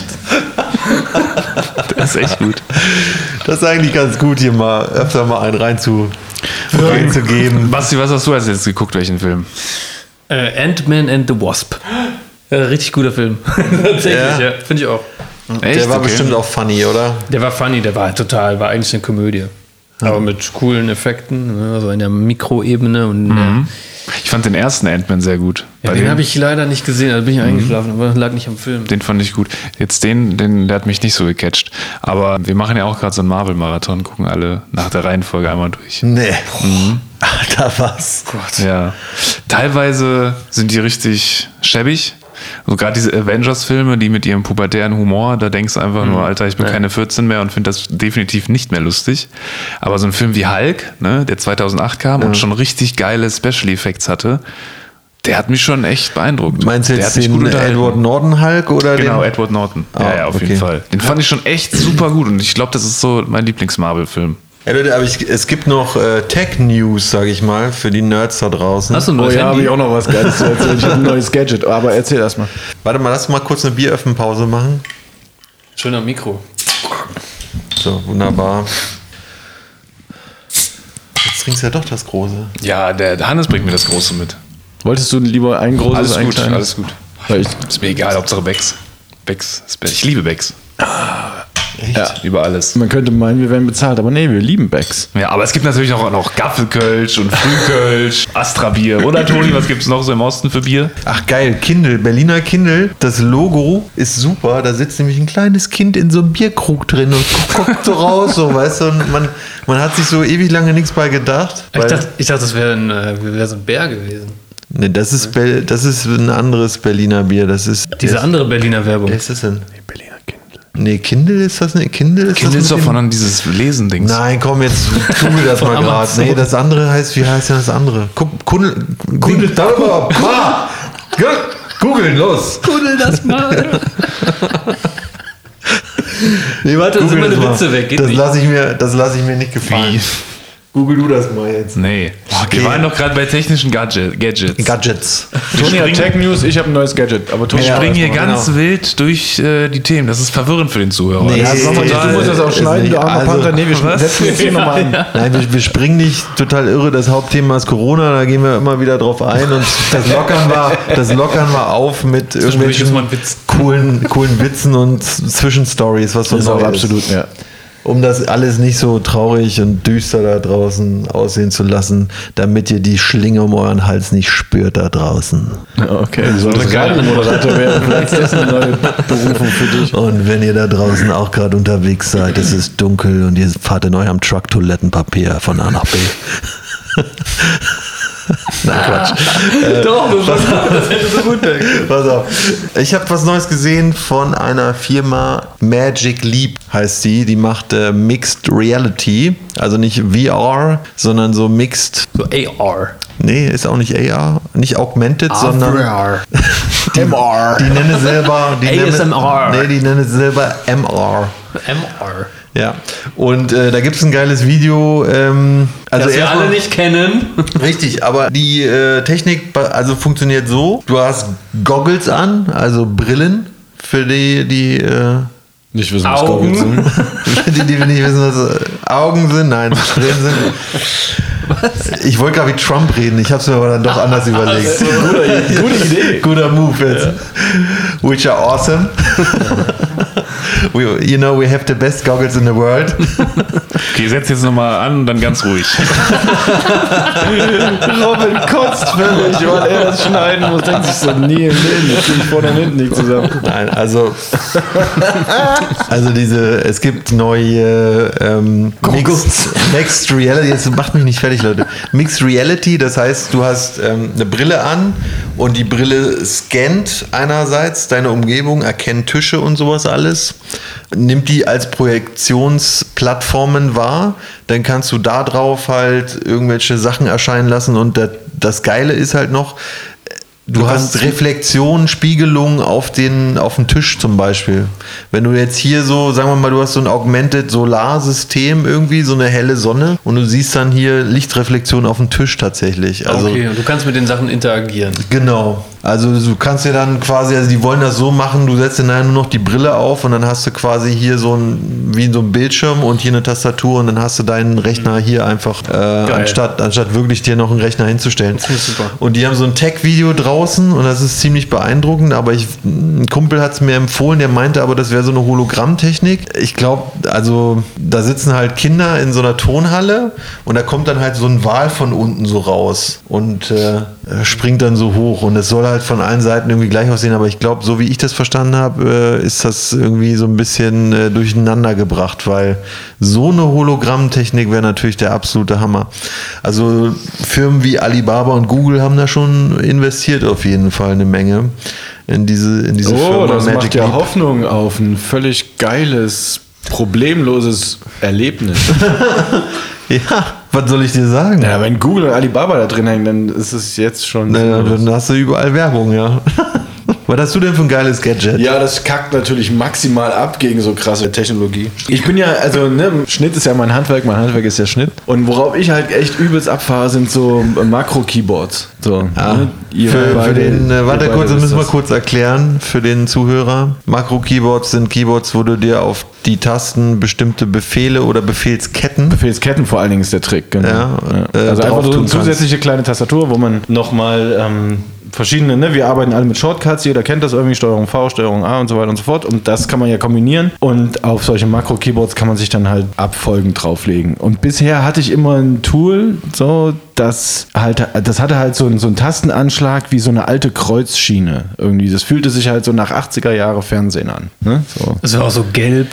[SPEAKER 4] Das ist echt gut.
[SPEAKER 5] Das ist eigentlich ganz gut, hier mal öfter mal einen rein zu, reinzugeben.
[SPEAKER 4] Basti, was hast du als jetzt geguckt, welchen Film?
[SPEAKER 1] Äh, Ant-Man and the Wasp. Ja, richtig guter Film. Tatsächlich,
[SPEAKER 5] Ja?
[SPEAKER 1] ja. Finde ich auch.
[SPEAKER 4] Echt?
[SPEAKER 5] Der war
[SPEAKER 4] Okay.
[SPEAKER 5] bestimmt auch funny, oder?
[SPEAKER 1] Der war funny, der war halt total, war eigentlich eine Komödie. Aber mit coolen Effekten, ne, also in der Mikroebene und in der,
[SPEAKER 4] Ich fand den ersten Ant-Man sehr gut.
[SPEAKER 1] ja,
[SPEAKER 4] Bei
[SPEAKER 1] den habe ich leider nicht gesehen, da bin ich eingeschlafen, aber lag nicht am Film.
[SPEAKER 4] Den fand ich gut. Jetzt den, den, der hat mich nicht so gecatcht. Aber wir machen ja auch gerade so einen Marvel-Marathon, gucken alle nach der Reihenfolge einmal durch.
[SPEAKER 5] Nee. Alter, was?
[SPEAKER 4] Ja. Teilweise sind die richtig schäbig. So gerade diese Avengers-Filme, die mit ihrem pubertären Humor, da denkst du einfach nur, Alter, ich bin keine 14 mehr und finde das definitiv nicht mehr lustig. Aber so ein Film wie Hulk, ne, der 2008 kam und schon richtig geile Special Effects hatte, der hat mich schon echt beeindruckt.
[SPEAKER 5] Meinst du jetzt den. Edward Norton Hulk oder
[SPEAKER 4] Genau,
[SPEAKER 5] den?
[SPEAKER 4] Edward Norton.
[SPEAKER 5] Ah,
[SPEAKER 4] ja, ja, auf
[SPEAKER 5] okay.
[SPEAKER 4] jeden Fall. Den fand ich schon echt super gut und ich glaube, das ist so mein Lieblings-Marvel-Film.
[SPEAKER 5] Ja, Leute, aber ich, es gibt noch äh, Tech-News, sag ich mal, für die Nerds da draußen.
[SPEAKER 1] Hast du ein
[SPEAKER 2] Oh
[SPEAKER 1] neues
[SPEAKER 2] ja, habe ich auch noch was Geiles zu erzählen. Ich habe ein neues Gadget, aber erzähl erst mal.
[SPEAKER 5] Warte mal, lass mal kurz eine Bieröffnenpause machen.
[SPEAKER 1] Schöner Mikro.
[SPEAKER 5] So, wunderbar. Jetzt trinkst du ja doch das Große.
[SPEAKER 4] Ja, der, der Hannes bringt mir das Große mit.
[SPEAKER 2] Wolltest du lieber ein großes,
[SPEAKER 4] Alles
[SPEAKER 2] ein
[SPEAKER 4] gut,
[SPEAKER 2] kleines?
[SPEAKER 4] alles gut.
[SPEAKER 2] Weil ich,
[SPEAKER 4] Ist mir egal, Hauptsache Becks. Becks, ich liebe Becks.
[SPEAKER 2] Ja,
[SPEAKER 4] Über alles.
[SPEAKER 2] man könnte meinen, wir werden bezahlt, aber nee, wir lieben Becks.
[SPEAKER 4] Ja, aber es gibt natürlich auch noch Gaffelkölsch und Frühkölsch, Astra-Bier. Oder Toni, was gibt es noch so im Osten für Bier?
[SPEAKER 5] Ach geil, Kindle, Berliner Kindle. Das Logo ist super. Da sitzt nämlich ein kleines Kind in so einem Bierkrug drin und guckt so raus, so weißt du. Und man, man hat sich so ewig lange nichts bei gedacht.
[SPEAKER 1] Ich dachte, ich dachte, das wäre ein, äh, wär so ein Bär gewesen.
[SPEAKER 5] Nee, das ist, das ist ein anderes Berliner Bier. Das ist.
[SPEAKER 1] Diese andere Berliner Werbung.
[SPEAKER 5] Wer ist das denn?
[SPEAKER 4] Berliner.
[SPEAKER 5] Nee, Kindle ist das nicht? Kindle ist
[SPEAKER 4] Kindle
[SPEAKER 5] das
[SPEAKER 4] ist doch von dieses Lesendings.
[SPEAKER 5] Nein, komm, jetzt google das mal gerade. Nee, das andere heißt, wie heißt denn das andere? Guck, Kundel, Kundel, darüber, mal! Googeln, los!
[SPEAKER 1] Kuddel das mal. nee, warte, dann sind meine
[SPEAKER 5] das.
[SPEAKER 1] Witze weg. Geht
[SPEAKER 5] das lasse ich, mir- das lass ich mir nicht gefallen.
[SPEAKER 4] Wie?
[SPEAKER 5] Google du das mal jetzt.
[SPEAKER 4] Nee.
[SPEAKER 5] Okay.
[SPEAKER 4] Wir waren doch gerade bei technischen Gadget, Gadgets.
[SPEAKER 5] Gadgets.
[SPEAKER 2] Toni hat Tech News, ich habe ein neues Gadget. Aber Toni
[SPEAKER 4] Wir
[SPEAKER 5] Ja,
[SPEAKER 4] springen hier
[SPEAKER 5] genau.
[SPEAKER 4] ganz wild durch äh, die Themen. Das ist verwirrend für den Zuhörer.
[SPEAKER 5] Nee,
[SPEAKER 2] mal,
[SPEAKER 4] total-
[SPEAKER 2] du musst das auch schneiden, du armer
[SPEAKER 5] also-
[SPEAKER 2] Panther. Nee, wir
[SPEAKER 4] Was?
[SPEAKER 2] setzen jetzt hier nochmal an.
[SPEAKER 5] Nein, wir, wir springen nicht total irre. Das Hauptthema ist Corona, da gehen wir immer wieder drauf ein. Und das lockern wir, das lockern wir auf mit irgendwelchen coolen, coolen Witzen und Zwischenstories, was so
[SPEAKER 2] Das ist
[SPEAKER 5] neu
[SPEAKER 2] auch absolut, ja.
[SPEAKER 5] Um das alles nicht so traurig und düster da draußen aussehen zu lassen, damit ihr die Schlinge um euren Hals nicht spürt da draußen.
[SPEAKER 2] Okay, du solltest Radiomoderator werden. Vielleicht ist das eine neue Berufung für dich.
[SPEAKER 5] Und wenn ihr da draußen auch gerade unterwegs seid, es ist dunkel und ihr fahrt in eurem Truck Toilettenpapier von A nach B. Nein, Quatsch.
[SPEAKER 1] Doch, das hätte so gut werden.
[SPEAKER 5] Pass auf. Ich habe was Neues gesehen von einer Firma Magic Leap heißt sie. Die macht äh, Mixed Reality. Also nicht VR, sondern so Mixed.
[SPEAKER 1] So AR.
[SPEAKER 5] Nee, ist auch nicht AR, nicht Augmented, sondern
[SPEAKER 1] AR.
[SPEAKER 2] MR.
[SPEAKER 5] die nennen selber. Die nennen-
[SPEAKER 1] ASMR.
[SPEAKER 5] Nee, die nennen es selber MR.
[SPEAKER 1] MR.
[SPEAKER 5] Ja. Und äh, da gibt es ein geiles Video. Ähm, also
[SPEAKER 1] das wir alle nicht kennen.
[SPEAKER 5] Richtig, aber die äh, Technik also funktioniert so: Du hast Goggles an, also Brillen für die, die, äh,
[SPEAKER 2] Nicht wissen, was
[SPEAKER 1] Augen.
[SPEAKER 2] Goggles sind.
[SPEAKER 5] für die, die nicht wissen, was äh, Augen sind. Nein, Brillen sind. Ich wollte gerade wie Trump reden, ich habe es mir aber dann doch anders überlegt.
[SPEAKER 2] Gute Idee.
[SPEAKER 5] Guter Move jetzt. Which are awesome. we, you know, we have the best goggles in the world.
[SPEAKER 4] Okay, setz jetzt nochmal an und dann ganz ruhig.
[SPEAKER 2] Robin kotzt völlig, weil er das schneiden muss. Denkt sich so, nie im Leben, das ich vorne und hinten nicht zusammen.
[SPEAKER 5] Nein, also, also diese, es gibt neue ähm, Mixed, Mixed Reality, jetzt macht mich nicht fertig, Leute. Mixed Reality, das heißt, du hast ähm, eine Brille an und die Brille scannt einerseits deine Umgebung, erkennt Tische und sowas alles, nimmt die als Projektionsplattformen wahr, dann kannst du da drauf halt irgendwelche Sachen erscheinen lassen und das, das Geile ist halt noch, Du, hast Reflexion, Spiegelung auf den, auf den Tisch zum Beispiel. Wenn du jetzt hier so, sagen wir mal, du hast so ein Augmented Solarsystem irgendwie, so eine helle Sonne und du siehst dann hier Lichtreflexion auf dem Tisch tatsächlich. Also,
[SPEAKER 1] okay, und du kannst mit den Sachen interagieren.
[SPEAKER 5] Genau. Also du kannst dir dann quasi, also die wollen das so machen, du setzt dir nachher nur noch die Brille auf und dann hast du quasi hier so ein, wie so ein Bildschirm und hier eine Tastatur und dann hast du deinen Rechner hier einfach, äh, anstatt, anstatt wirklich dir noch einen Rechner hinzustellen. Und die haben so ein Tech-Video draußen und das ist ziemlich beeindruckend, aber ich, ein Kumpel hat es mir empfohlen, der meinte aber, das wäre so eine Hologrammtechnik. Ich glaube, also da sitzen halt Kinder in so einer Tonhalle und da kommt dann halt so ein Wal von unten so raus und äh, springt dann so hoch und es soll halt von allen Seiten irgendwie gleich aussehen, aber ich glaube, so wie ich das verstanden habe, äh, ist das irgendwie so ein bisschen äh, durcheinander gebracht, weil so eine Hologrammtechnik wäre natürlich der absolute Hammer. Also Firmen wie Alibaba und Google haben da schon investiert auf jeden Fall eine Menge in diese, in diese
[SPEAKER 2] Oh,
[SPEAKER 5] Firma
[SPEAKER 2] das macht ja
[SPEAKER 5] Leap.
[SPEAKER 2] Hoffnung auf ein völlig geiles, problemloses Erlebnis.
[SPEAKER 5] Ja, was soll ich dir sagen?
[SPEAKER 2] ja, wenn Google und Alibaba da drin hängen, dann ist es jetzt schon.
[SPEAKER 5] Na, dann hast du überall Werbung, ja. Was hast du denn für ein geiles Gadget?
[SPEAKER 2] Ja, das kackt natürlich maximal ab gegen so krasse Technologie. Ich bin ja, also ne, Schnitt ist ja mein Handwerk, mein Handwerk ist ja Schnitt. Und worauf ich halt echt übelst abfahre, sind so Makro-Keyboards. So,
[SPEAKER 5] Ah,
[SPEAKER 2] ne?
[SPEAKER 5] Für, für den, äh, warte kurz, das müssen wir kurz erklären für den Zuhörer. Makro-Keyboards sind Keyboards, wo du dir auf die Tasten bestimmte Befehle oder Befehlsketten
[SPEAKER 2] Befehlsketten vor allen Dingen ist der Trick, genau.
[SPEAKER 5] Ja, äh,
[SPEAKER 2] Also einfach so eine zusätzliche kleine Tastatur, wo man nochmal ähm, verschiedene, ne, wir arbeiten alle mit Shortcuts, jeder kennt das irgendwie, Steuerung V, Steuerung A und so weiter und so fort. Und das kann man ja kombinieren. Und auf solche Makro-Keyboards kann man sich dann halt Abfolgen drauflegen. Und bisher hatte ich immer ein Tool, so, das halt, das hatte halt so, einen- so einen Tastenanschlag wie so eine alte Kreuzschiene. Irgendwie. Das fühlte sich halt so nach 80er Jahre Fernsehen an. Ne? So.
[SPEAKER 1] Das war auch so gelb.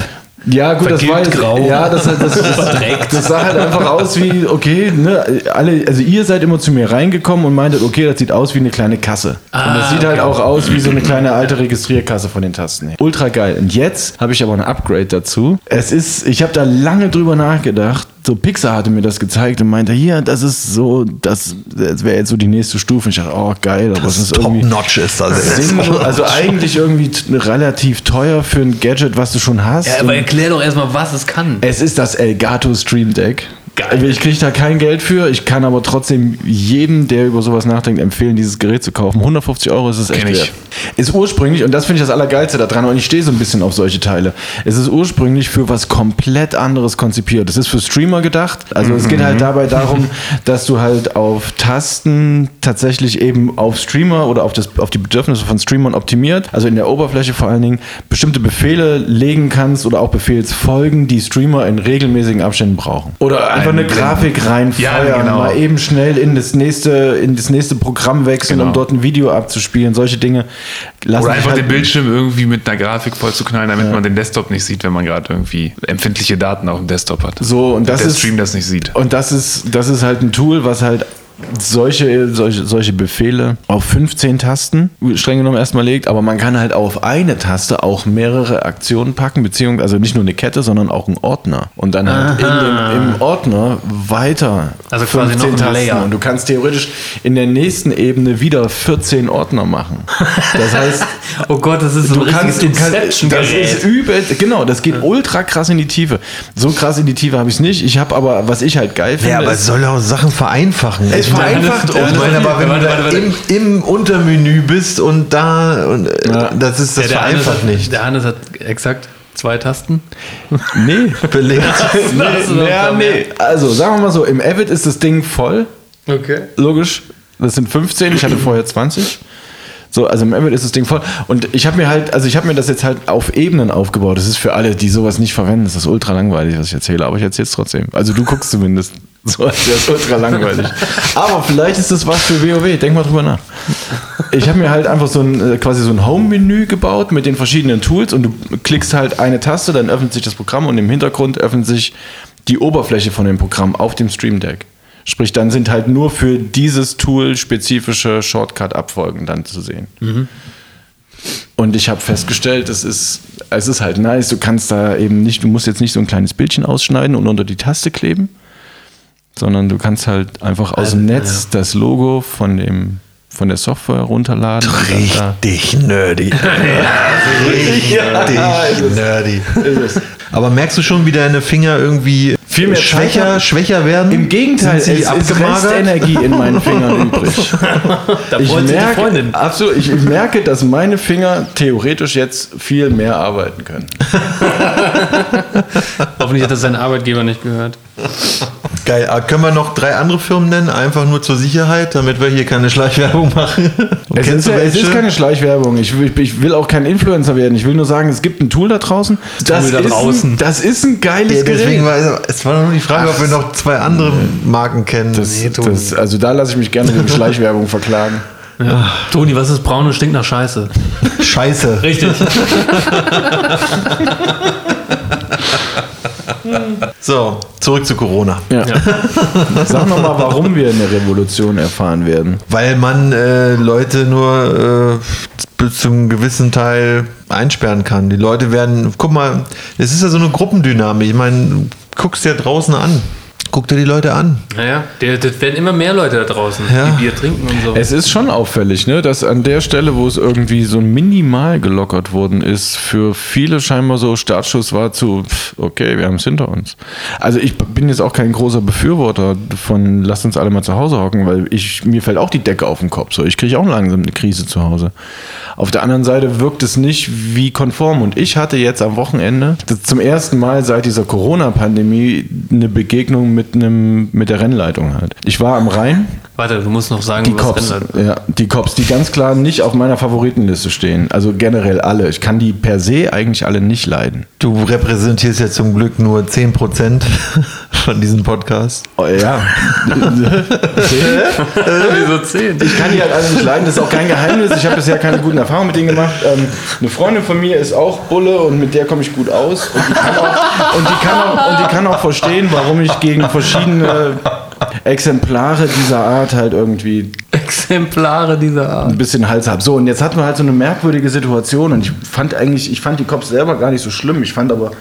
[SPEAKER 2] Ja, gut, das war jetzt,
[SPEAKER 1] grau.
[SPEAKER 2] Ja, das, das, das, das sah halt einfach aus wie, okay, ne, alle, also ihr seid immer zu mir reingekommen und meintet, okay, das sieht aus wie eine kleine Kasse. und das sieht halt auch aus wie so eine kleine alte Registrierkasse von den Tasten her. Ultra geil. Und jetzt habe ich aber ein Upgrade dazu. Es ist, ich habe da lange drüber nachgedacht. So Pixar hatte mir das gezeigt und meinte, hier, das ist so, das, das wäre jetzt so die nächste Stufe. Und ich dachte, oh geil, aber es ist irgendwie
[SPEAKER 5] Top-Notch ist das.
[SPEAKER 2] sinnlos, also eigentlich irgendwie relativ teuer für ein Gadget, was du schon hast.
[SPEAKER 1] Ja, aber erklär doch erstmal, was es kann.
[SPEAKER 2] Es ist das Elgato Stream Deck.
[SPEAKER 1] Geil.
[SPEAKER 2] Ich kriege da kein Geld für. Ich kann aber trotzdem jedem, der über sowas nachdenkt, empfehlen, dieses Gerät zu kaufen. 150 Euro ist es echt wert. ist ursprünglich, und das finde ich das Allergeilste daran, und ich stehe so ein bisschen auf solche Teile, es ist ursprünglich für was komplett anderes konzipiert. Es ist für Streamer gedacht. Also es geht halt dabei darum, dass du halt auf Tasten tatsächlich eben auf Streamer oder auf, das, auf die Bedürfnisse von Streamern optimiert, also in der Oberfläche vor allen Dingen, bestimmte Befehle legen kannst oder auch Befehlsfolgen, die Streamer in regelmäßigen Abständen brauchen. Oder einfach eine Grafik reinfeuern,
[SPEAKER 4] Ja, genau.
[SPEAKER 2] mal eben schnell in das nächste, in das nächste Programm wechseln,
[SPEAKER 4] Genau.
[SPEAKER 2] um dort ein Video abzuspielen. Solche Dinge lassen
[SPEAKER 4] Oder einfach
[SPEAKER 2] halt
[SPEAKER 4] den Bildschirm irgendwie mit einer Grafik voll zu knallen, damit man den Desktop nicht sieht, wenn man gerade irgendwie empfindliche Daten auf dem Desktop hat.
[SPEAKER 2] So, und das
[SPEAKER 4] der
[SPEAKER 2] ist-
[SPEAKER 4] Stream das nicht sieht.
[SPEAKER 2] Und das ist, das ist halt ein Tool, was halt solche, solche, solche Befehle auf 15 Tasten streng genommen erstmal legt, aber man kann halt auf eine Taste auch mehrere Aktionen packen, beziehungsweise also nicht nur eine Kette, sondern auch einen Ordner. Und dann halt in dem, im Ordner weiter
[SPEAKER 1] Also quasi noch ein Layer.
[SPEAKER 2] Und du kannst theoretisch in der nächsten Ebene wieder 14 Ordner machen. Das heißt,
[SPEAKER 1] Oh Gott, das ist so
[SPEAKER 2] du
[SPEAKER 1] ein
[SPEAKER 2] kannst, du kannst das ist übel, genau, das geht ultra krass in die Tiefe. So krass in die Tiefe habe ich es nicht. Ich habe aber, was ich halt geil finde,
[SPEAKER 5] Ja, aber es soll auch Sachen vereinfachen.
[SPEAKER 2] Es vereinfacht
[SPEAKER 5] ich meine, aber wenn
[SPEAKER 1] Warte,
[SPEAKER 5] du
[SPEAKER 1] warte,
[SPEAKER 5] da
[SPEAKER 1] warte.
[SPEAKER 5] im, im Untermenü bist und da, und, äh,
[SPEAKER 2] Ja.
[SPEAKER 5] das ist das
[SPEAKER 1] Ja,
[SPEAKER 5] vereinfacht
[SPEAKER 1] hat,
[SPEAKER 5] nicht.
[SPEAKER 1] Der Hannes hat exakt zwei Tasten.
[SPEAKER 2] nee,
[SPEAKER 5] Belegt.
[SPEAKER 2] nee, ja, nee. Also sagen wir mal so, im Avid ist das Ding voll,
[SPEAKER 1] Okay.
[SPEAKER 2] logisch. Das sind 15, ich hatte vorher 20. So, also im Avid ist das Ding voll. Und ich habe mir halt, also ich habe mir das jetzt halt auf Ebenen aufgebaut. Das ist für alle, die sowas nicht verwenden, das ist ultra langweilig, was ich erzähle, aber ich erzähle es trotzdem. Also du guckst zumindest. So, das ist ultra langweilig. Aber vielleicht ist das was für WoW. Denk mal drüber nach. Ich habe mir halt einfach so ein äh, quasi so ein Home-Menü gebaut mit den verschiedenen Tools und du klickst halt eine Taste, dann öffnet sich das Programm und im Hintergrund öffnet sich die Oberfläche von dem Programm auf dem Stream Deck. Sprich, dann sind halt nur für dieses Tool spezifische Shortcut-Abfolgen dann zu sehen. Und ich habe festgestellt, es ist, es ist halt nice. Du kannst da eben nicht, du musst jetzt nicht so ein kleines Bildchen ausschneiden und unter die Taste kleben, sondern du kannst halt einfach aus dem Netz das Logo von dem von der Software runterladen.
[SPEAKER 5] Richtig nerdy. Richtig nerdy. Aber merkst du schon, wie deine Finger irgendwie
[SPEAKER 2] Viel mehr Zeit
[SPEAKER 5] schwächer,
[SPEAKER 2] haben?
[SPEAKER 5] schwächer werden?
[SPEAKER 2] Im Gegenteil,
[SPEAKER 5] Sind sie
[SPEAKER 2] es ist
[SPEAKER 5] abgemagert?
[SPEAKER 2] Restenergie in meinen Fingern übrig.
[SPEAKER 1] Da
[SPEAKER 2] Ich
[SPEAKER 1] freut sich die
[SPEAKER 2] merke,
[SPEAKER 1] Freundin.
[SPEAKER 2] absolut, ich, merke, dass meine Finger theoretisch jetzt viel mehr arbeiten können.
[SPEAKER 1] Hoffentlich hat das sein Arbeitgeber nicht gehört.
[SPEAKER 5] Geil. Ah, Können wir noch drei andere Firmen nennen? Einfach nur zur Sicherheit, damit wir hier keine Schleichwerbung machen.
[SPEAKER 2] Es ist, ja, es ist keine Schleichwerbung. Ich will, ich will auch kein Influencer werden. Ich will nur sagen, es gibt ein Tool da draußen. Das,
[SPEAKER 1] da
[SPEAKER 2] ist,
[SPEAKER 1] draußen.
[SPEAKER 2] Ein, das ist ein geiles
[SPEAKER 5] Ja, deswegen
[SPEAKER 2] Gerät.
[SPEAKER 5] war es war nur die Frage, ob wir noch zwei andere Marken kennen.
[SPEAKER 2] Das, das, also da lasse ich mich gerne wegen Schleichwerbung verklagen.
[SPEAKER 1] Toni, was ist braun und stinkt nach Scheiße?
[SPEAKER 5] Scheiße.
[SPEAKER 1] Richtig.
[SPEAKER 5] So, zurück zu Corona.
[SPEAKER 2] Ja. Sag noch mal, warum wir eine Revolution erfahren werden.
[SPEAKER 5] Weil man äh, Leute nur äh, bis zum gewissen Teil einsperren kann. Die Leute werden, guck mal, es ist ja so eine Gruppendynamik. Ich meine, guckst dir draußen an. Guck dir die Leute an.
[SPEAKER 1] Naja, das werden immer mehr Leute da draußen,
[SPEAKER 5] Ja.
[SPEAKER 1] die Bier trinken und so.
[SPEAKER 2] Es ist schon auffällig, ne, dass an der Stelle, wo es irgendwie so minimal gelockert worden ist, für viele scheinbar so Startschuss war zu, pff, okay, wir haben es hinter uns. Also ich bin jetzt auch kein großer Befürworter von, lasst uns alle mal zu Hause hocken, weil ich, mir fällt auch die Decke auf den Kopf. So, ich kriege auch langsam eine Krise zu Hause. Auf der anderen Seite wirkt es nicht wie konform. Und ich hatte jetzt am Wochenende zum ersten Mal seit dieser Corona-Pandemie eine Begegnung mit einem, mit der Rennleitung halt. Ich war am Rhein.
[SPEAKER 1] Warte, du musst noch sagen,
[SPEAKER 2] Die
[SPEAKER 1] was
[SPEAKER 2] Cops,
[SPEAKER 1] Rennleitung-
[SPEAKER 2] ja, die Cops, die ganz klar nicht auf meiner Favoritenliste stehen. Also generell alle. Ich kann die per se eigentlich alle nicht leiden.
[SPEAKER 5] Du repräsentierst ja zum Glück nur 10% von diesem Podcast.
[SPEAKER 2] Oh, ja.
[SPEAKER 1] Wieso zehn?
[SPEAKER 2] Ich kann die halt alle nicht leiden, das ist auch kein Geheimnis. Ich habe bisher keine guten Erfahrungen mit denen gemacht. Ähm, eine Freundin von mir ist auch Bulle und mit der komme ich gut aus. Und die, kann auch, und, die kann auch, und die kann auch verstehen, warum ich gegen verschiedene Exemplare dieser Art halt irgendwie
[SPEAKER 1] Exemplare dieser Art.
[SPEAKER 2] ein bisschen Hals habe. So, und jetzt hatten wir halt so eine merkwürdige Situation und ich fand eigentlich, ich fand die Cops selber gar nicht so schlimm. Ich fand aber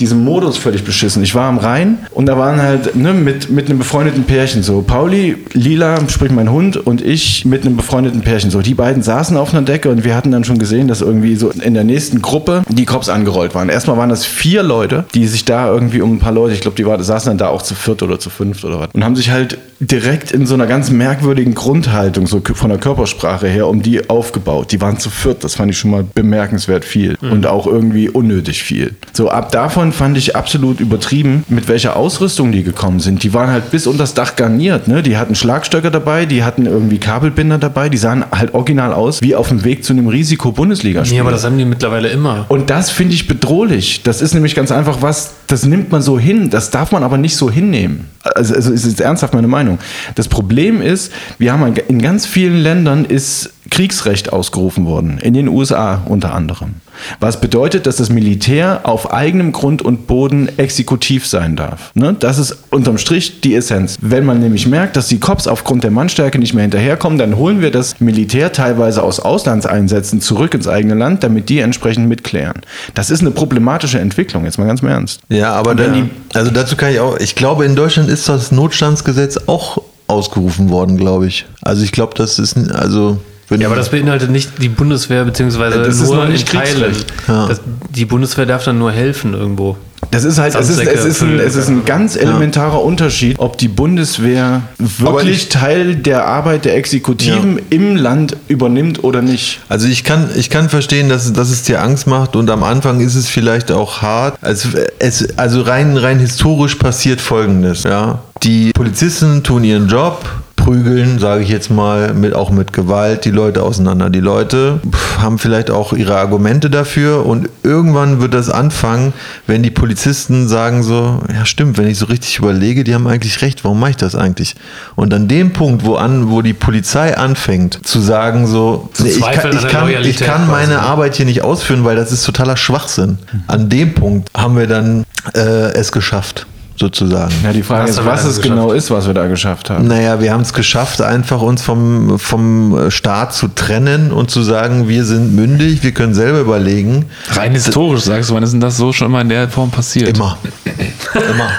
[SPEAKER 2] diesen Modus völlig beschissen. Ich war am Rhein und da waren halt ne, mit, mit einem befreundeten Pärchen so. Pauli, Lila, sprich mein Hund und ich mit einem befreundeten Pärchen so. Die beiden saßen auf einer Decke und wir hatten dann schon gesehen, dass irgendwie so in der nächsten Gruppe die Cops angerollt waren. Erstmal waren das vier Leute, die sich da irgendwie um ein paar Leute, ich glaube, die war, saßen dann da auch zu viert oder zu fünft oder was. Und haben sich halt direkt in so einer ganz merkwürdigen Grundhaltung, so von der Körpersprache her, um die aufgebaut. Die waren zu viert, das fand ich schon mal bemerkenswert viel und auch irgendwie unnötig viel. So ab davon fand ich absolut übertrieben, mit welcher Ausrüstung die gekommen sind. Die waren halt bis unter das Dach garniert, ne? Die hatten Schlagstöcke dabei, die hatten irgendwie Kabelbinder dabei, die sahen halt original aus wie auf dem Weg zu einem Risiko-Bundesligaspiel.
[SPEAKER 1] Nee, aber das haben die mittlerweile immer.
[SPEAKER 2] Und das finde ich bedrohlich. Das ist nämlich ganz einfach was, das nimmt man so hin, das darf man aber nicht so hinnehmen. Also, also ist jetzt ernsthaft meine Meinung. Das Problem ist, wir haben in ganz vielen Ländern ist Kriegsrecht ausgerufen worden, in den USA unter anderem. Was bedeutet, dass das Militär auf eigenem Grund und Boden exekutiv sein darf. Ne? Das ist unterm Strich die Essenz. Wenn man nämlich merkt, dass die Cops aufgrund der Mannstärke nicht mehr hinterherkommen, dann holen wir das Militär teilweise aus Auslandseinsätzen zurück ins eigene Land, damit die entsprechend mitklären. Das ist eine problematische Entwicklung, jetzt mal ganz im Ernst.
[SPEAKER 5] Ja, aber da, also dazu kann ich auch, ich glaube, in Deutschland ist das Notstandsgesetz auch ausgerufen worden, glaube ich. Also ich glaube, das ist, also
[SPEAKER 1] Ja, aber das beinhaltet nicht die Bundeswehr, beziehungsweise
[SPEAKER 2] Das ist
[SPEAKER 1] nur in Teilen.
[SPEAKER 5] Ja.
[SPEAKER 1] Das, die Bundeswehr darf dann nur helfen irgendwo.
[SPEAKER 2] Das ist halt, es ist, es, ist ein, es ist ein ganz elementarer Unterschied, ob die Bundeswehr wirklich
[SPEAKER 5] ich-
[SPEAKER 2] Teil der Arbeit der Exekutiven im Land übernimmt oder nicht.
[SPEAKER 5] Also ich kann, ich kann verstehen, dass, dass es dir Angst macht und am Anfang ist es vielleicht auch hart. Also, es, also rein, rein historisch passiert Folgendes. Ja? Die Polizisten tun ihren Job, prügeln, sage ich jetzt mal, mit, auch mit Gewalt die Leute auseinander. Die Leute haben vielleicht auch ihre Argumente dafür und irgendwann wird das anfangen, wenn die Polizisten sagen so, ja stimmt, wenn ich so richtig überlege, die haben eigentlich recht, warum mache ich das eigentlich? Und an dem Punkt, wo, an, wo die Polizei anfängt zu sagen so, nee, ich, kann, ich, kann, ich kann meine
[SPEAKER 1] ne?
[SPEAKER 5] Arbeit hier nicht ausführen, weil das ist totaler Schwachsinn. An dem Punkt haben wir dann äh, es geschafft, sozusagen.
[SPEAKER 2] Ja, die Frage
[SPEAKER 1] Was
[SPEAKER 2] ist, was es
[SPEAKER 1] geschafft?
[SPEAKER 2] genau ist, was wir da geschafft haben.
[SPEAKER 5] Naja, wir haben es geschafft, einfach uns vom, vom Staat zu trennen und zu sagen, wir sind mündig, wir können selber überlegen.
[SPEAKER 4] Rein historisch sagst du, wann ist denn das so schon immer in der Form passiert?
[SPEAKER 5] Immer. Immer.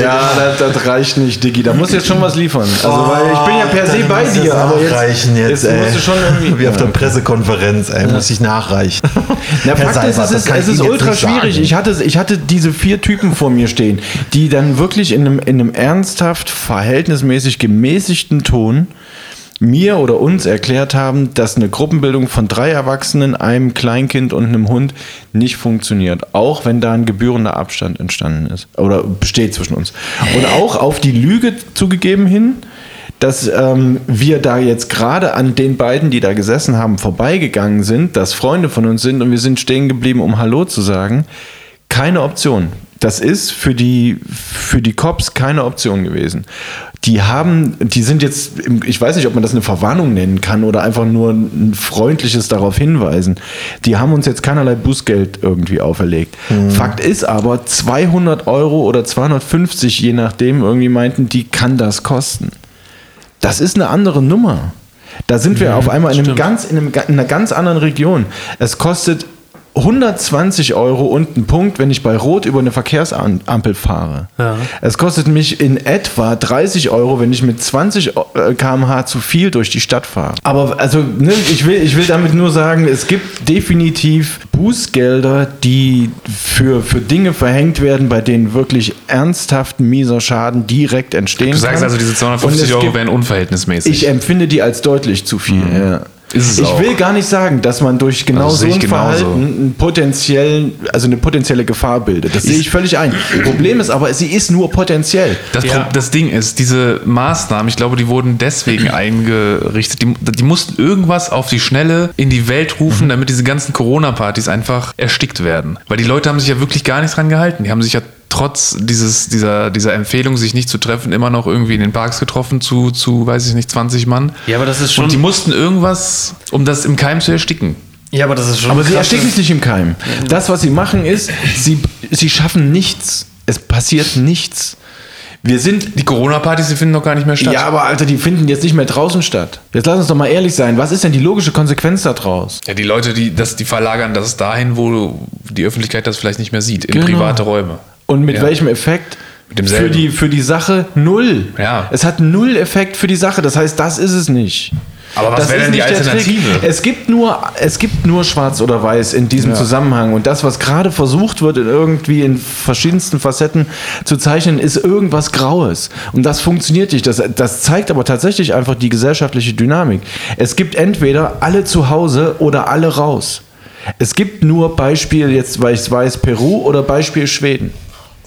[SPEAKER 2] Ja, das, das reicht nicht, Diggi. Da muss jetzt schon was liefern. Also, weil ich bin ja per se bei dir, aber jetzt,
[SPEAKER 5] nachreichen jetzt,
[SPEAKER 2] jetzt musst
[SPEAKER 5] ey.
[SPEAKER 2] du schon irgendwie.
[SPEAKER 5] Wie auf der Pressekonferenz, ey, muss ich nachreichen.
[SPEAKER 2] Na,
[SPEAKER 5] Herr
[SPEAKER 2] Fakt ist,
[SPEAKER 5] Seibert,
[SPEAKER 2] es
[SPEAKER 5] das
[SPEAKER 2] ist, es ist
[SPEAKER 5] Ihnen jetzt
[SPEAKER 2] ultra schwierig. Ich hatte, ich hatte diese vier Typen vor mir stehen, die dann wirklich in einem, in einem ernsthaft verhältnismäßig gemäßigten Ton mir oder uns erklärt haben, dass eine Gruppenbildung von drei Erwachsenen, einem Kleinkind und einem Hund nicht funktioniert. Auch wenn da ein gebührender Abstand entstanden ist oder besteht zwischen uns. Und auch auf die Lüge zugegeben hin, dass ähm, wir da jetzt gerade an den beiden, die da gesessen haben, vorbeigegangen sind, dass Freunde von uns sind und wir sind stehen geblieben, um Hallo zu sagen, keine Option. Das ist für die, für die Cops keine Option gewesen. Die haben, die sind jetzt, ich weiß nicht, ob man das eine Verwarnung nennen kann oder einfach nur ein freundliches darauf hinweisen. Die haben uns jetzt keinerlei Bußgeld irgendwie auferlegt. Fakt ist aber, 200 Euro oder 250, je nachdem, irgendwie meinten, die kann das kosten. Das ist eine andere Nummer. Da sind wir auf einmal in, einem
[SPEAKER 1] stimmt.
[SPEAKER 2] ganz, in, einem, in einer ganz anderen Region. Es kostet 120 Euro und ein Punkt, wenn ich bei Rot über eine Verkehrsampel fahre.
[SPEAKER 1] Ja.
[SPEAKER 2] Es kostet mich in etwa 30 Euro, wenn ich mit 20 äh, km/h zu viel durch die Stadt fahre. Aber also, ne, ich, will, ich will damit nur sagen, es gibt definitiv Bußgelder, die für, für Dinge verhängt werden, bei denen wirklich ernsthaft mieser Schaden direkt entstehen
[SPEAKER 4] Du sagst
[SPEAKER 2] kann.
[SPEAKER 4] also, diese
[SPEAKER 2] Und
[SPEAKER 4] 250
[SPEAKER 2] es
[SPEAKER 4] Euro
[SPEAKER 2] gibt-
[SPEAKER 4] wären unverhältnismäßig.
[SPEAKER 2] ich empfinde die als deutlich zu viel. Ja.
[SPEAKER 4] Ist es
[SPEAKER 2] ich
[SPEAKER 4] auch.
[SPEAKER 2] will gar nicht sagen, dass man durch genau
[SPEAKER 4] Also
[SPEAKER 2] so ein. Verhalten einen potenziellen, also eine potenzielle Gefahr bildet. Das sehe ich völlig ein. Problem ist aber, sie ist nur potenziell.
[SPEAKER 4] Das,
[SPEAKER 1] Ja.
[SPEAKER 4] Das Ding ist, diese Maßnahmen, ich glaube, die wurden deswegen eingerichtet. Die, die mussten irgendwas auf die Schnelle in die Welt rufen, damit diese ganzen Corona-Partys einfach erstickt werden. Weil die Leute haben sich ja wirklich gar nicht dran gehalten. Die haben sich ja trotz dieses, dieser, dieser Empfehlung, sich nicht zu treffen, immer noch irgendwie in den Parks getroffen zu, zu, weiß ich nicht, 20 Mann.
[SPEAKER 1] Ja, aber das ist schon.
[SPEAKER 4] Und die mussten irgendwas, um das im Keim zu ersticken.
[SPEAKER 1] ja, aber das ist schon.
[SPEAKER 2] Aber sie ersticken es nicht im Keim. Das, was sie machen, ist, sie, sie schaffen nichts. Es passiert nichts. Wir sind
[SPEAKER 4] Die Corona-Partys, die finden noch gar nicht mehr statt.
[SPEAKER 2] Ja, aber Alter, die finden jetzt nicht mehr draußen statt. Jetzt lass uns doch mal ehrlich sein. Was ist denn die logische Konsequenz daraus?
[SPEAKER 4] Ja, die Leute, die, das, die verlagern das dahin, wo die Öffentlichkeit das vielleicht nicht mehr sieht, in
[SPEAKER 2] Genau.
[SPEAKER 4] private Räume.
[SPEAKER 2] Und mit
[SPEAKER 4] Ja.
[SPEAKER 2] welchem Effekt?
[SPEAKER 4] Mit.
[SPEAKER 2] Für die, für die Sache null.
[SPEAKER 4] Ja.
[SPEAKER 2] Es hat null Effekt für die Sache. Das heißt, das ist es nicht.
[SPEAKER 4] Aber was wäre
[SPEAKER 2] ist
[SPEAKER 4] denn die Alternative?
[SPEAKER 2] Es gibt, nur, es gibt nur Schwarz oder Weiß in diesem Zusammenhang. Und das, was gerade versucht wird, in irgendwie in verschiedensten Facetten zu zeichnen, ist irgendwas Graues. Und das funktioniert nicht. Das, das zeigt aber tatsächlich einfach die gesellschaftliche Dynamik. Es gibt entweder alle zu Hause oder alle raus. Es gibt nur Beispiel, jetzt weil ich es weiß, Peru oder Beispiel Schweden.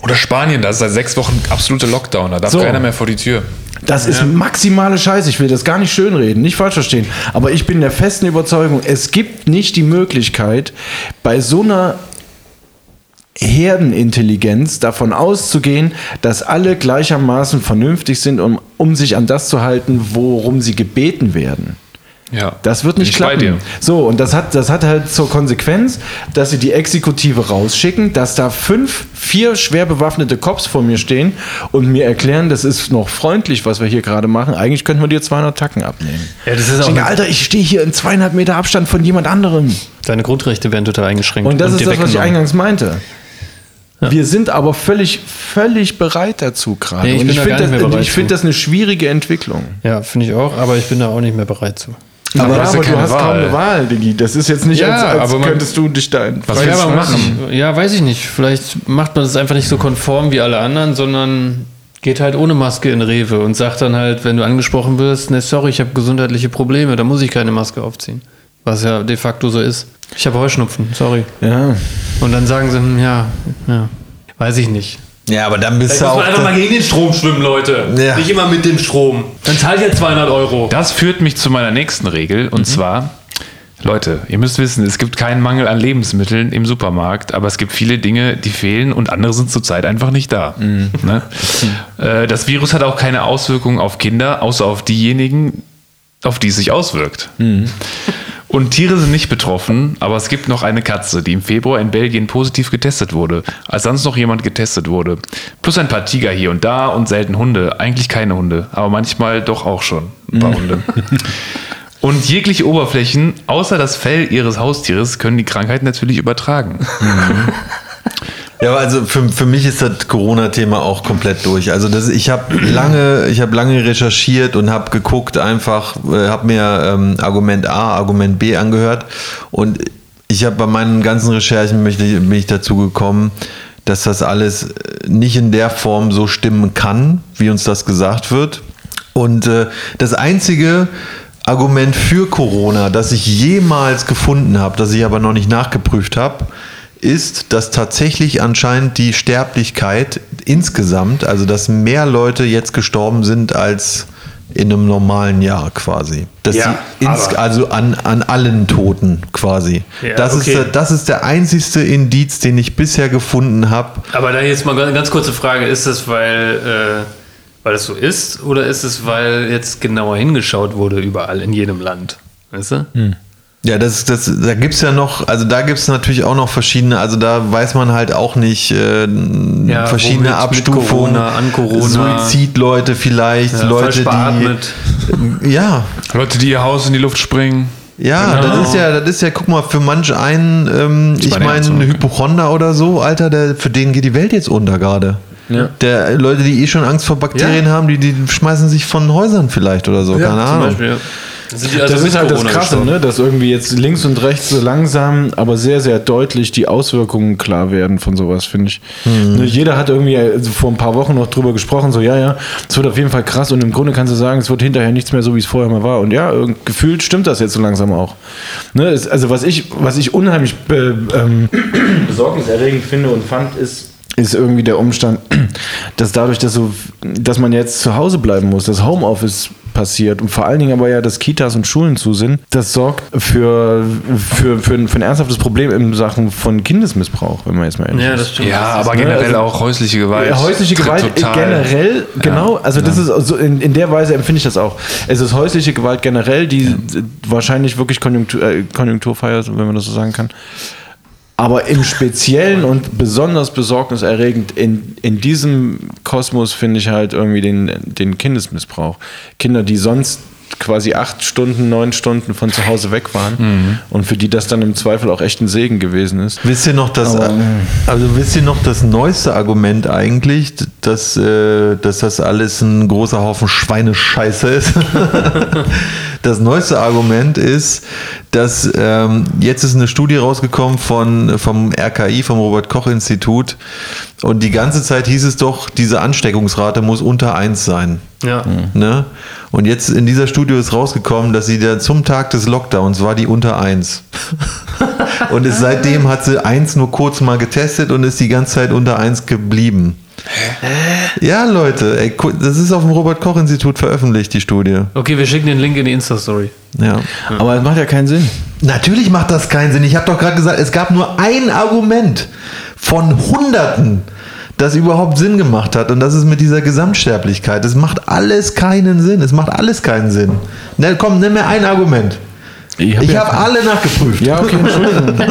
[SPEAKER 4] Oder Spanien, da ist seit sechs Wochen absolute Lockdown, da darf
[SPEAKER 2] So.
[SPEAKER 4] keiner mehr vor die Tür.
[SPEAKER 2] Das ist maximale Scheiße. Ich will das gar nicht schönreden, nicht falsch verstehen. Aber ich bin der festen Überzeugung, es gibt nicht die Möglichkeit, bei so einer Herdenintelligenz davon auszugehen, dass alle gleichermaßen vernünftig sind, um, um sich an das zu halten, worum sie gebeten werden.
[SPEAKER 4] Ja.
[SPEAKER 2] Das wird nicht klappen. So, und das hat, das hat halt zur Konsequenz, dass sie die Exekutive rausschicken, dass da fünf, vier schwer bewaffnete Cops vor mir stehen und mir erklären, das ist noch freundlich, was wir hier gerade machen. Eigentlich könnten wir dir 200 Tacken abnehmen.
[SPEAKER 1] Ja, das ist
[SPEAKER 2] Ich denke, Alter, ich stehe hier in zweieinhalb Meter Abstand von jemand anderem.
[SPEAKER 1] Deine Grundrechte werden total eingeschränkt.
[SPEAKER 2] Und das ist
[SPEAKER 1] dir
[SPEAKER 2] das, was ich eingangs meinte. Wir sind aber völlig, völlig bereit dazu gerade.
[SPEAKER 1] Nee, ich
[SPEAKER 2] und ich finde das,
[SPEAKER 1] zu.
[SPEAKER 2] das eine schwierige Entwicklung.
[SPEAKER 1] Ja, finde ich auch, aber ich bin da auch nicht mehr bereit zu.
[SPEAKER 2] Aber,
[SPEAKER 4] du hast ja
[SPEAKER 2] aber du hast kaum
[SPEAKER 4] Wahl.
[SPEAKER 2] eine Wahl, Diggi. Das ist jetzt nicht,
[SPEAKER 1] Ja,
[SPEAKER 2] als, als
[SPEAKER 1] aber man-
[SPEAKER 2] könntest du dich da in
[SPEAKER 4] Was du
[SPEAKER 2] Fall-
[SPEAKER 4] machen?
[SPEAKER 1] Ja, weiß ich nicht. Vielleicht macht man das einfach nicht so konform wie alle anderen, sondern geht halt ohne Maske in Rewe und sagt dann halt, wenn du angesprochen wirst, ne, sorry, ich habe gesundheitliche Probleme, da muss ich keine Maske aufziehen. Was ja de facto so ist. Ich habe Heuschnupfen, sorry.
[SPEAKER 2] Ja.
[SPEAKER 1] Und dann sagen sie, hm, ja, ja, weiß ich nicht.
[SPEAKER 5] Ja, aber dann bist du
[SPEAKER 1] muss
[SPEAKER 5] auch.
[SPEAKER 1] man einfach mal gegen den Strom schwimmen, Leute.
[SPEAKER 5] Ja.
[SPEAKER 1] Nicht immer mit dem Strom. Dann zahlt ihr 200 Euro.
[SPEAKER 4] Das führt mich zu meiner nächsten Regel und zwar, Leute, ihr müsst wissen, es gibt keinen Mangel an Lebensmitteln im Supermarkt, aber es gibt viele Dinge, die fehlen und andere sind zurzeit einfach nicht da. Ne? Äh, Das Virus hat auch keine Auswirkungen auf Kinder, außer auf diejenigen, auf die es sich auswirkt. Und Tiere sind nicht betroffen, aber es gibt noch eine Katze, die im Februar in Belgien positiv getestet wurde, als sonst noch jemand getestet wurde. Plus ein paar Tiger hier und da und selten Hunde. Eigentlich keine Hunde, aber manchmal doch auch schon ein paar Hunde. Und jegliche Oberflächen, außer das Fell ihres Haustieres, können die Krankheit natürlich übertragen.
[SPEAKER 5] Ja, also für, für mich ist das Corona-Thema auch komplett durch. Also das, ich habe lange, ich lange recherchiert und habe geguckt, einfach, äh, habe mir ähm, Argument A, Argument B angehört und ich habe bei meinen ganzen Recherchen möchte ich, bin ich dazu gekommen, dass das alles äh, nicht in der Form so stimmen kann, wie uns das gesagt wird. Und äh, das einzige Argument für Corona, das ich jemals gefunden habe, das ich aber noch nicht nachgeprüft habe, ist, dass tatsächlich anscheinend die Sterblichkeit insgesamt, also dass mehr Leute jetzt gestorben sind als in einem normalen Jahr quasi. Dass
[SPEAKER 1] Ja,
[SPEAKER 5] ins, also an, an allen Toten quasi.
[SPEAKER 1] Ja,
[SPEAKER 5] das, ist,
[SPEAKER 1] okay.
[SPEAKER 5] der- das ist der einzigste Indiz, den ich bisher gefunden habe.
[SPEAKER 1] Aber da jetzt mal eine ganz kurze Frage, ist es, weil, äh, weil es so ist oder ist es, weil jetzt genauer hingeschaut wurde überall in jedem Land? Weißt du?
[SPEAKER 5] Ja, das, das, da gibt's ja noch, also da gibt's natürlich auch noch verschiedene, also da weiß man halt auch nicht, äh,
[SPEAKER 1] Ja,
[SPEAKER 5] verschiedene Abstufungen.
[SPEAKER 1] Corona, an Corona.
[SPEAKER 5] Suizidleute vielleicht,
[SPEAKER 1] Ja,
[SPEAKER 5] Leute, die. Ja,
[SPEAKER 4] Leute, die ihr Haus in die Luft springen.
[SPEAKER 5] ja,
[SPEAKER 1] Genau.
[SPEAKER 5] das ist ja, das ist ja, guck mal, für manch einen, ähm, ich
[SPEAKER 4] meine Herzog.
[SPEAKER 5] ein Hypochonder oder so, Alter, der, für den geht die Welt jetzt unter gerade.
[SPEAKER 2] Ja.
[SPEAKER 5] Der Leute, die eh schon Angst vor Bakterien
[SPEAKER 1] Ja.
[SPEAKER 5] haben, die, die schmeißen sich von Häusern vielleicht oder so, keine
[SPEAKER 1] Zum
[SPEAKER 5] Ahnung.
[SPEAKER 1] Beispiel, ja. Sind die also
[SPEAKER 2] Das ist halt das
[SPEAKER 1] Corona
[SPEAKER 2] Krasse,
[SPEAKER 1] gestorben?
[SPEAKER 2] ne? dass irgendwie jetzt links und rechts so langsam, aber sehr, sehr deutlich die Auswirkungen klar werden von sowas, finde ich. Ne, Jeder hat irgendwie also vor ein paar Wochen noch drüber gesprochen, so ja, ja, es wird auf jeden Fall krass und im Grunde kannst du sagen, es wird hinterher nichts mehr so, wie es vorher mal war. Und ja, irgend- gefühlt stimmt das jetzt so langsam auch. Ne? Also was ich, was ich unheimlich be, ähm, besorgniserregend finde und fand, ist, ist irgendwie der Umstand, dass dadurch, dass, so, dass man jetzt zu Hause bleiben muss, das Homeoffice passiert und vor allen Dingen aber ja, dass Kitas und Schulen zu sind, das sorgt für, für, für, ein, für ein ernsthaftes Problem in Sachen von Kindesmissbrauch, wenn man jetzt mal ehrlich
[SPEAKER 1] Ja,
[SPEAKER 2] ist.
[SPEAKER 1] das stimmt.
[SPEAKER 4] Ja, aber
[SPEAKER 2] ne,
[SPEAKER 4] generell
[SPEAKER 2] also-
[SPEAKER 4] auch häusliche Gewalt.
[SPEAKER 2] Ja, häusliche Gewalt
[SPEAKER 4] total-
[SPEAKER 2] generell, genau, also das ist also in, in der Weise empfinde ich das auch. Es ist häusliche Gewalt generell, die wahrscheinlich wirklich Konjunktur, äh, konjunkturfeier, wenn man das so sagen kann. Aber im Speziellen und besonders besorgniserregend in, in diesem Kosmos finde ich halt irgendwie den, den Kindesmissbrauch. Kinder, die sonst quasi acht Stunden, neun Stunden von zu Hause weg waren und für die das dann im Zweifel auch echt ein Segen gewesen ist.
[SPEAKER 5] Wisst ihr noch das,
[SPEAKER 2] Aber-
[SPEAKER 5] also wisst ihr noch das neueste Argument eigentlich, dass, äh, dass das alles ein großer Haufen Schweinescheiße ist? das neueste Argument ist, dass ähm, jetzt ist eine Studie rausgekommen von, vom RKI, vom Robert-Koch-Institut und die ganze Zeit hieß es doch, diese Ansteckungsrate muss unter 1 sein.
[SPEAKER 1] Ja.
[SPEAKER 5] Ne? Und jetzt in dieser Studie ist rausgekommen, dass sie da zum Tag des Lockdowns war die unter 1. und ist, seitdem hat sie 1 nur kurz mal getestet und ist die ganze Zeit unter 1 geblieben. Ja, Leute, ey, das ist auf dem Robert-Koch-Institut veröffentlicht, die Studie.
[SPEAKER 1] Okay, wir schicken den Link in die Insta-Story.
[SPEAKER 5] Ja.
[SPEAKER 2] Aber es macht ja keinen Sinn.
[SPEAKER 5] Natürlich macht das keinen Sinn. Ich habe doch gerade gesagt, es gab nur ein Argument von Hunderten, das überhaupt Sinn gemacht hat. Und das ist mit dieser Gesamtsterblichkeit. Es macht alles keinen Sinn. Es macht alles keinen Sinn. Na, komm, nimm mir ein Argument.
[SPEAKER 2] Ich hab
[SPEAKER 5] Ich
[SPEAKER 2] ja-
[SPEAKER 5] habe alle nachgeprüft.
[SPEAKER 2] Ja, okay, Entschuldigung.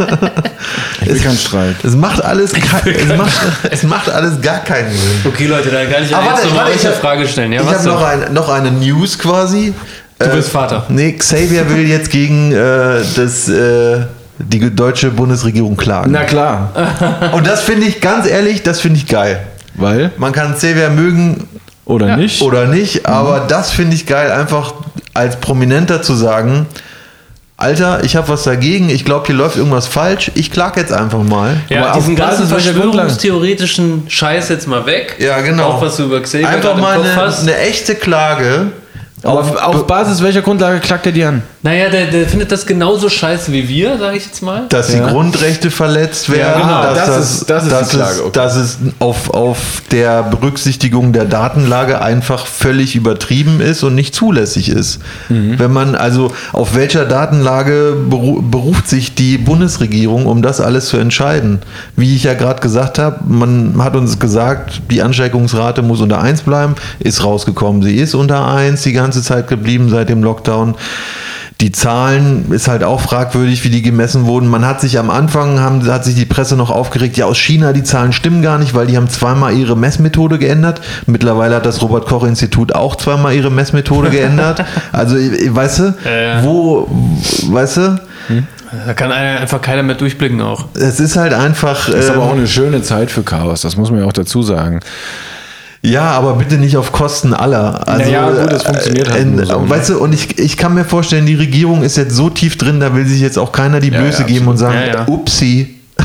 [SPEAKER 2] Ich will keinen Streit.
[SPEAKER 5] Es macht alles, es macht, es macht alles gar keinen Sinn.
[SPEAKER 1] Okay, Leute, da kann ich
[SPEAKER 5] Aber
[SPEAKER 1] ja jetzt
[SPEAKER 5] warte,
[SPEAKER 1] nochmal eine
[SPEAKER 5] hab-
[SPEAKER 1] Frage stellen. Ja,
[SPEAKER 5] ich habe noch, ein, noch eine News quasi.
[SPEAKER 1] Du bist Vater.
[SPEAKER 5] Nee, Xavier will jetzt gegen äh, das, äh, die deutsche Bundesregierung klagen.
[SPEAKER 2] Na klar.
[SPEAKER 5] Und das finde ich, ganz ehrlich, das finde ich geil.
[SPEAKER 2] Weil?
[SPEAKER 5] Man kann Xavier mögen
[SPEAKER 2] Oder nicht?
[SPEAKER 5] oder nicht, aber das finde ich geil, einfach als Prominenter zu sagen, Alter, ich habe was dagegen, ich glaube, hier läuft irgendwas falsch, ich klag jetzt einfach mal.
[SPEAKER 1] Ja,
[SPEAKER 2] Aber auf
[SPEAKER 1] diesen ganzen verschwörungstheoretischen Scheiß jetzt mal weg.
[SPEAKER 5] Ja, genau.
[SPEAKER 1] Auch was du über Xavier
[SPEAKER 5] Einfach mal eine, eine echte Klage.
[SPEAKER 2] Aber auf, auf Basis welcher Grundlage klagt er die an?
[SPEAKER 1] Naja, der, der findet das genauso scheiße wie wir, sage ich jetzt mal.
[SPEAKER 5] dass die
[SPEAKER 2] Ja.
[SPEAKER 5] Grundrechte verletzt werden,
[SPEAKER 2] genau.
[SPEAKER 5] dass
[SPEAKER 2] Das
[SPEAKER 5] das,
[SPEAKER 2] ist- das ist die Klage,
[SPEAKER 5] es,
[SPEAKER 2] okay.
[SPEAKER 5] dass es auf, auf der Berücksichtigung der Datenlage einfach völlig übertrieben ist und nicht zulässig ist.
[SPEAKER 2] Mhm.
[SPEAKER 5] Wenn man also auf welcher Datenlage beru beruft sich die Bundesregierung, um das alles zu entscheiden? Wie ich ja gerade gesagt habe, man hat uns gesagt, die Ansteckungsrate muss unter 1 bleiben, ist rausgekommen. Sie ist unter 1 die ganze Zeit geblieben seit dem Lockdown. Die Zahlen ist halt auch fragwürdig, wie die gemessen wurden. Man hat sich am Anfang, haben, hat sich die Presse noch aufgeregt, ja aus China, die Zahlen stimmen gar nicht, weil die haben zweimal ihre Messmethode geändert. Mittlerweile hat das Robert-Koch-Institut auch zweimal ihre Messmethode geändert. Also, äh, weißt du,
[SPEAKER 1] ja.
[SPEAKER 5] wo, weißt du,
[SPEAKER 1] Da kann einer- einfach keiner mehr durchblicken auch.
[SPEAKER 5] es ist halt einfach.
[SPEAKER 2] Das ist aber
[SPEAKER 5] ähm,
[SPEAKER 2] auch eine schöne Zeit für Chaos, das muss man ja auch dazu sagen.
[SPEAKER 5] Ja, aber bitte nicht auf Kosten aller. Also,
[SPEAKER 2] Naja, gut, das funktioniert halt
[SPEAKER 5] äh,
[SPEAKER 2] nur so, ne?
[SPEAKER 5] Weißt du, und ich, ich kann mir vorstellen, die Regierung ist jetzt so tief drin, da will sich jetzt auch keiner die
[SPEAKER 2] Ja,
[SPEAKER 5] Blöße
[SPEAKER 2] ja,
[SPEAKER 5] geben und sagen,
[SPEAKER 1] Ja, ja.
[SPEAKER 5] upsi.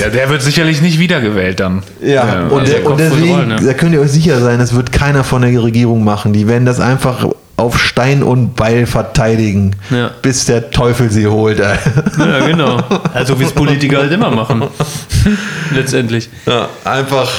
[SPEAKER 4] Ja, der wird sicherlich nicht wiedergewählt dann.
[SPEAKER 5] Ja, und,
[SPEAKER 1] also
[SPEAKER 5] der, und deswegen,
[SPEAKER 1] Rollen, ne?
[SPEAKER 5] da könnt ihr euch sicher sein, das wird keiner von der Regierung machen. Die werden das einfach auf Stein und Beil verteidigen,
[SPEAKER 1] Ja.
[SPEAKER 5] bis der Teufel sie holt.
[SPEAKER 1] Ja, genau. Also wie es Politiker halt immer machen. Letztendlich.
[SPEAKER 5] Ja, einfach,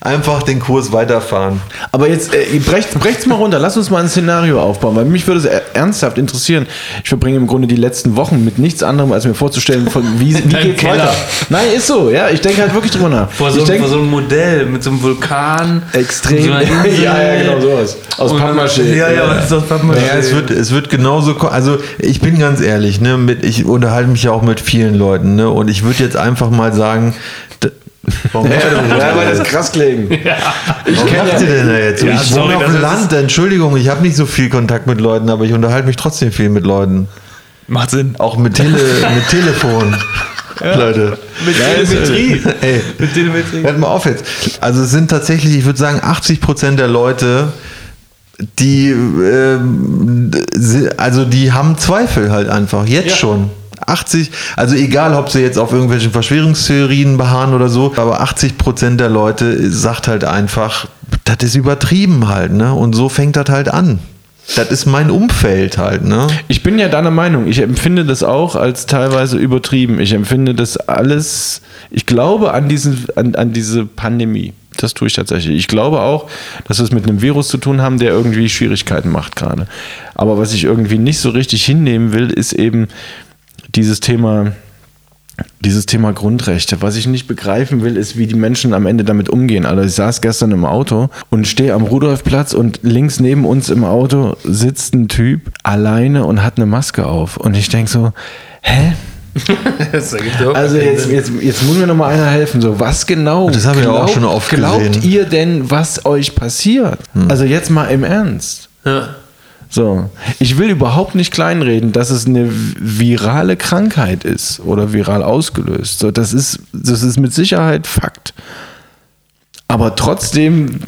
[SPEAKER 5] einfach den Kurs weiterfahren.
[SPEAKER 2] Aber jetzt, äh, brecht, brecht's mal runter, lass uns mal ein Szenario aufbauen, weil mich würde es er- ernsthaft interessieren. Ich verbringe im Grunde die letzten Wochen mit nichts anderem, als mir vorzustellen, von wie, wie geht's
[SPEAKER 1] Keller.
[SPEAKER 2] weiter. Nein, ist so, ja. Ich denke halt wirklich drüber nach.
[SPEAKER 1] Vor so,
[SPEAKER 2] ich denk,
[SPEAKER 1] vor so einem Modell mit so einem Vulkan.
[SPEAKER 2] extrem.
[SPEAKER 1] So
[SPEAKER 2] ja, ja, genau sowas. Aus Pappmaché.
[SPEAKER 1] Ja, ja, das ist aus Pappmaché.
[SPEAKER 5] Naja, es wird, es wird genauso, also ich bin ganz ehrlich, ne, mit, ich unterhalte mich ja auch mit vielen Leuten, ne, und ich würde jetzt einfach mal sagen, warum,
[SPEAKER 2] Ja, weil das krass klingen.
[SPEAKER 5] ich kennt ihr denn da jetzt?
[SPEAKER 1] Ja,
[SPEAKER 5] ich
[SPEAKER 1] sorry,
[SPEAKER 5] wohne auf dem Land, Entschuldigung, ich habe nicht so viel Kontakt mit Leuten, aber ich unterhalte mich trotzdem viel mit Leuten.
[SPEAKER 4] Macht Sinn.
[SPEAKER 5] Auch mit, Tele, mit Telefon. Leute.
[SPEAKER 1] Mit Telemetrie.
[SPEAKER 5] Ey,
[SPEAKER 1] Mit Telemetrie.
[SPEAKER 5] hört mal auf jetzt. Also es sind tatsächlich, ich würde sagen, 80 Prozent der Leute, die, si- also die haben Zweifel halt einfach, jetzt
[SPEAKER 1] Ja.
[SPEAKER 5] schon. 80, also egal, ob sie jetzt auf irgendwelchen Verschwörungstheorien beharren oder so, aber 80 Prozent der Leute sagt halt einfach, das ist übertrieben halt, ne? Und so fängt das halt an. Das ist mein Umfeld halt, ne?
[SPEAKER 2] Ich bin ja deiner Meinung. Ich empfinde das auch als teilweise übertrieben. Ich empfinde das alles. Ich glaube an, diesen, an, an diese Pandemie. Das tue ich tatsächlich. Ich glaube auch, dass wir es mit einem Virus zu tun haben, der irgendwie Schwierigkeiten macht gerade. Aber was ich irgendwie nicht so richtig hinnehmen will, ist eben dieses Thema dieses Thema Grundrechte. Was ich nicht begreifen will, ist, wie die Menschen am Ende damit umgehen. Also ich saß gestern im Auto und stehe am Rudolfplatz und links neben uns im Auto sitzt ein Typ alleine und hat eine Maske auf. Und ich denke so, hä? Also jetzt, jetzt, jetzt muss mir noch mal einer helfen. So, was genau
[SPEAKER 5] Das haben wir auch schon oft
[SPEAKER 2] glaubt
[SPEAKER 5] gesehen.
[SPEAKER 2] ihr denn, was euch passiert? Also jetzt mal im Ernst.
[SPEAKER 1] Ja.
[SPEAKER 2] So, ich will überhaupt nicht kleinreden, dass es eine virale Krankheit ist oder viral ausgelöst. So, das ist, das ist mit Sicherheit Fakt. Aber trotzdem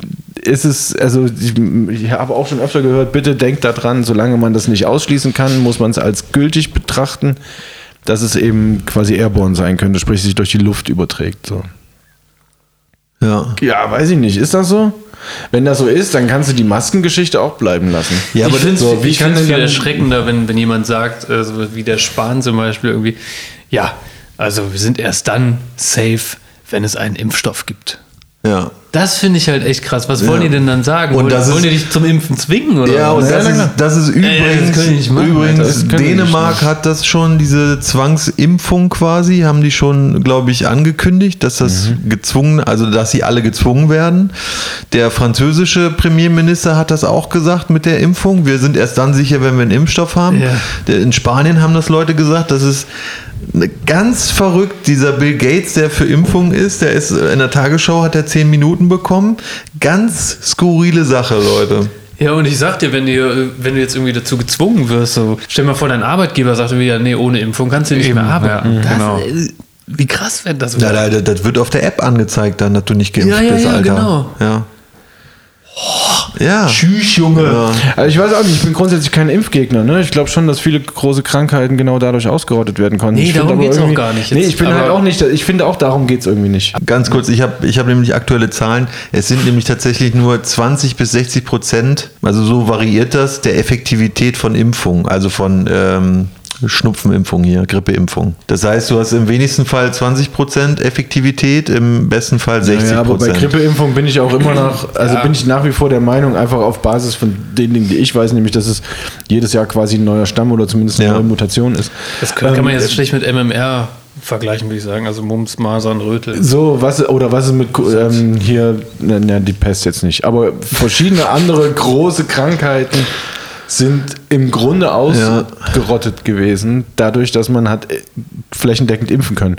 [SPEAKER 2] ist es, also ich, ich habe auch schon öfter gehört, bitte denkt daran, solange man das nicht ausschließen kann, muss man es als gültig betrachten, dass es eben quasi airborne sein könnte, sprich sich durch die Luft überträgt. So.
[SPEAKER 5] Ja.
[SPEAKER 2] Ja, weiß ich nicht. Ist das so? Wenn das so ist, dann kannst du die Maskengeschichte auch bleiben lassen.
[SPEAKER 5] Ja,
[SPEAKER 1] ich
[SPEAKER 5] aber
[SPEAKER 1] finde es
[SPEAKER 2] so,
[SPEAKER 1] ich find's
[SPEAKER 2] denn
[SPEAKER 1] viel erschreckender, wenn, wenn jemand sagt, äh, so wie der Spahn zum Beispiel irgendwie, ja, also wir sind erst dann safe, wenn es einen Impfstoff gibt.
[SPEAKER 5] Ja.
[SPEAKER 1] Das finde ich halt echt krass. Was wollen
[SPEAKER 5] Ja.
[SPEAKER 1] die denn dann sagen?
[SPEAKER 5] Und
[SPEAKER 1] wollen
[SPEAKER 5] das
[SPEAKER 1] wollen die dich zum Impfen zwingen? Oder
[SPEAKER 5] Ja, und das ist, das ist übrigens,
[SPEAKER 1] das die nicht machen,
[SPEAKER 5] übrigens.
[SPEAKER 2] Das
[SPEAKER 5] Dänemark hat das schon, diese Zwangsimpfung quasi, haben die schon, glaube ich, angekündigt, dass das
[SPEAKER 2] Mhm.
[SPEAKER 5] gezwungen, also dass sie alle gezwungen werden. Der französische Premierminister hat das auch gesagt mit der Impfung. Wir sind erst dann sicher, wenn wir einen Impfstoff haben.
[SPEAKER 1] Ja.
[SPEAKER 5] In Spanien haben das Leute gesagt, das ist ganz verrückt, dieser Bill Gates, der für Impfung ist, der ist in der Tagesschau, hat er zehn Minuten bekommen. Ganz skurrile Sache, Leute.
[SPEAKER 1] Ja, und ich sag dir, wenn, dir, wenn du jetzt irgendwie dazu gezwungen wirst, so, stell dir mal vor, dein Arbeitgeber sagt irgendwie, ja, nee, ohne Impfung kannst du nicht
[SPEAKER 4] Eben,
[SPEAKER 1] mehr arbeiten.
[SPEAKER 4] ja,
[SPEAKER 1] das,
[SPEAKER 4] genau.
[SPEAKER 1] äh, Wie krass wäre das?
[SPEAKER 5] Ja, da- da- das wird auf der App angezeigt, dann, dass du nicht geimpft
[SPEAKER 1] Ja, ja,
[SPEAKER 5] bist,
[SPEAKER 1] ja,
[SPEAKER 5] Alter.
[SPEAKER 1] genau.
[SPEAKER 5] Ja. Ja.
[SPEAKER 2] Tschüss, Junge. Also ich weiß auch nicht, ich bin grundsätzlich kein Impfgegner. Ne? Ich glaube schon, dass viele große Krankheiten genau dadurch ausgerottet werden konnten.
[SPEAKER 1] Nee,
[SPEAKER 2] ich
[SPEAKER 1] darum
[SPEAKER 2] aber
[SPEAKER 1] geht's auch gar nicht
[SPEAKER 2] Nee,
[SPEAKER 1] jetzt.
[SPEAKER 2] ich bin
[SPEAKER 1] Aber-
[SPEAKER 2] halt auch nicht, ich finde auch, darum geht es irgendwie nicht.
[SPEAKER 5] Ganz kurz, ich habe ich hab nämlich aktuelle Zahlen. Es sind nämlich tatsächlich nur 20 bis 60 Prozent, also so variiert das, der Effektivität von Impfungen, also von ähm, Schnupfenimpfung hier, Grippeimpfung. Das heißt, du hast im wenigsten Fall 20 Prozent Effektivität, im besten Fall 60
[SPEAKER 2] Ja, aber bei. Grippeimpfung bin ich auch immer noch, also bin ich nach wie vor der Meinung, einfach auf Basis von den Dingen, die ich weiß, nämlich, dass es jedes Jahr quasi ein neuer Stamm oder zumindest eine
[SPEAKER 5] Ja.
[SPEAKER 2] neue Mutation ist.
[SPEAKER 1] Das kann, kann man
[SPEAKER 2] Ähm,
[SPEAKER 1] jetzt schlecht mit MMR vergleichen, würde ich sagen. Also Mumps, Masern, Rötel.
[SPEAKER 2] So, was oder was ist mit ähm, hier, na, na, die Pest jetzt nicht, aber verschiedene andere große Krankheiten sind im Grunde ausgerottet gewesen, dadurch, dass man hat äh, flächendeckend impfen können.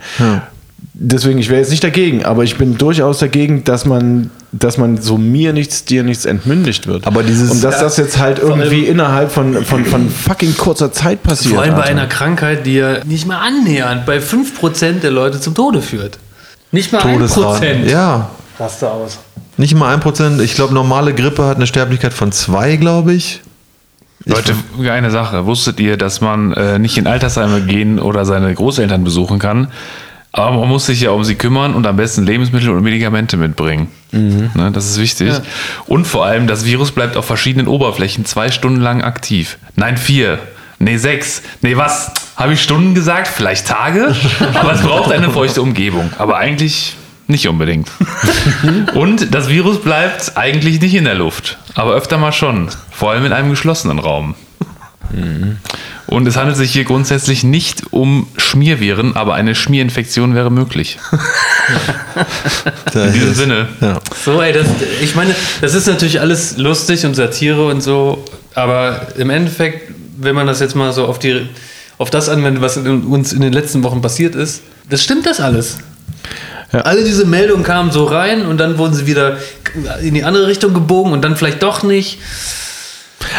[SPEAKER 2] Deswegen, ich wäre jetzt nicht dagegen, aber ich bin durchaus dagegen, dass man, dass man so mir nichts, dir nichts entmündigt wird.
[SPEAKER 5] Aber dieses-
[SPEAKER 2] Und dass das jetzt halt irgendwie
[SPEAKER 1] allem-
[SPEAKER 2] innerhalb von, von, von fucking kurzer Zeit passiert.
[SPEAKER 1] Vor allem bei
[SPEAKER 2] Alter.
[SPEAKER 1] einer Krankheit, die ja nicht mal annähernd bei 5% der Leute zum Tode führt. Nicht mal
[SPEAKER 5] Todesrate.
[SPEAKER 1] 1%.
[SPEAKER 5] Ja,
[SPEAKER 1] Raste aus.
[SPEAKER 5] nicht mal ein Prozent. Ich glaube, normale Grippe hat eine Sterblichkeit von zwei, glaube ich.
[SPEAKER 4] Leute, eine Sache. Wusstet ihr, dass man äh, nicht in Altersheime gehen oder seine Großeltern besuchen kann? Aber man muss sich ja um sie kümmern und am besten Lebensmittel und Medikamente mitbringen. Ne, das ist wichtig. Und vor allem, das Virus bleibt auf verschiedenen Oberflächen zwei Stunden lang aktiv. Nein, vier. Nee, sechs. Nee, was? Habe ich Stunden gesagt? Vielleicht Tage? Aber es braucht eine feuchte Umgebung. Aber eigentlich nicht unbedingt. Und das Virus bleibt eigentlich nicht in der Luft, aber öfter mal schon, vor allem in einem geschlossenen Raum. Und es handelt sich hier grundsätzlich nicht um Schmierviren, aber eine Schmierinfektion wäre möglich. In diesem Sinne.
[SPEAKER 5] Ja.
[SPEAKER 1] So, ey, das, ich meine, das ist natürlich alles lustig und Satire und so, aber im Endeffekt, wenn man das jetzt mal so auf, die, auf das anwendet, was in, uns in den letzten Wochen passiert ist, das stimmt das alles.
[SPEAKER 2] Ja.
[SPEAKER 1] Alle diese Meldungen kamen so rein und dann wurden sie wieder in die andere Richtung gebogen und dann vielleicht doch nicht.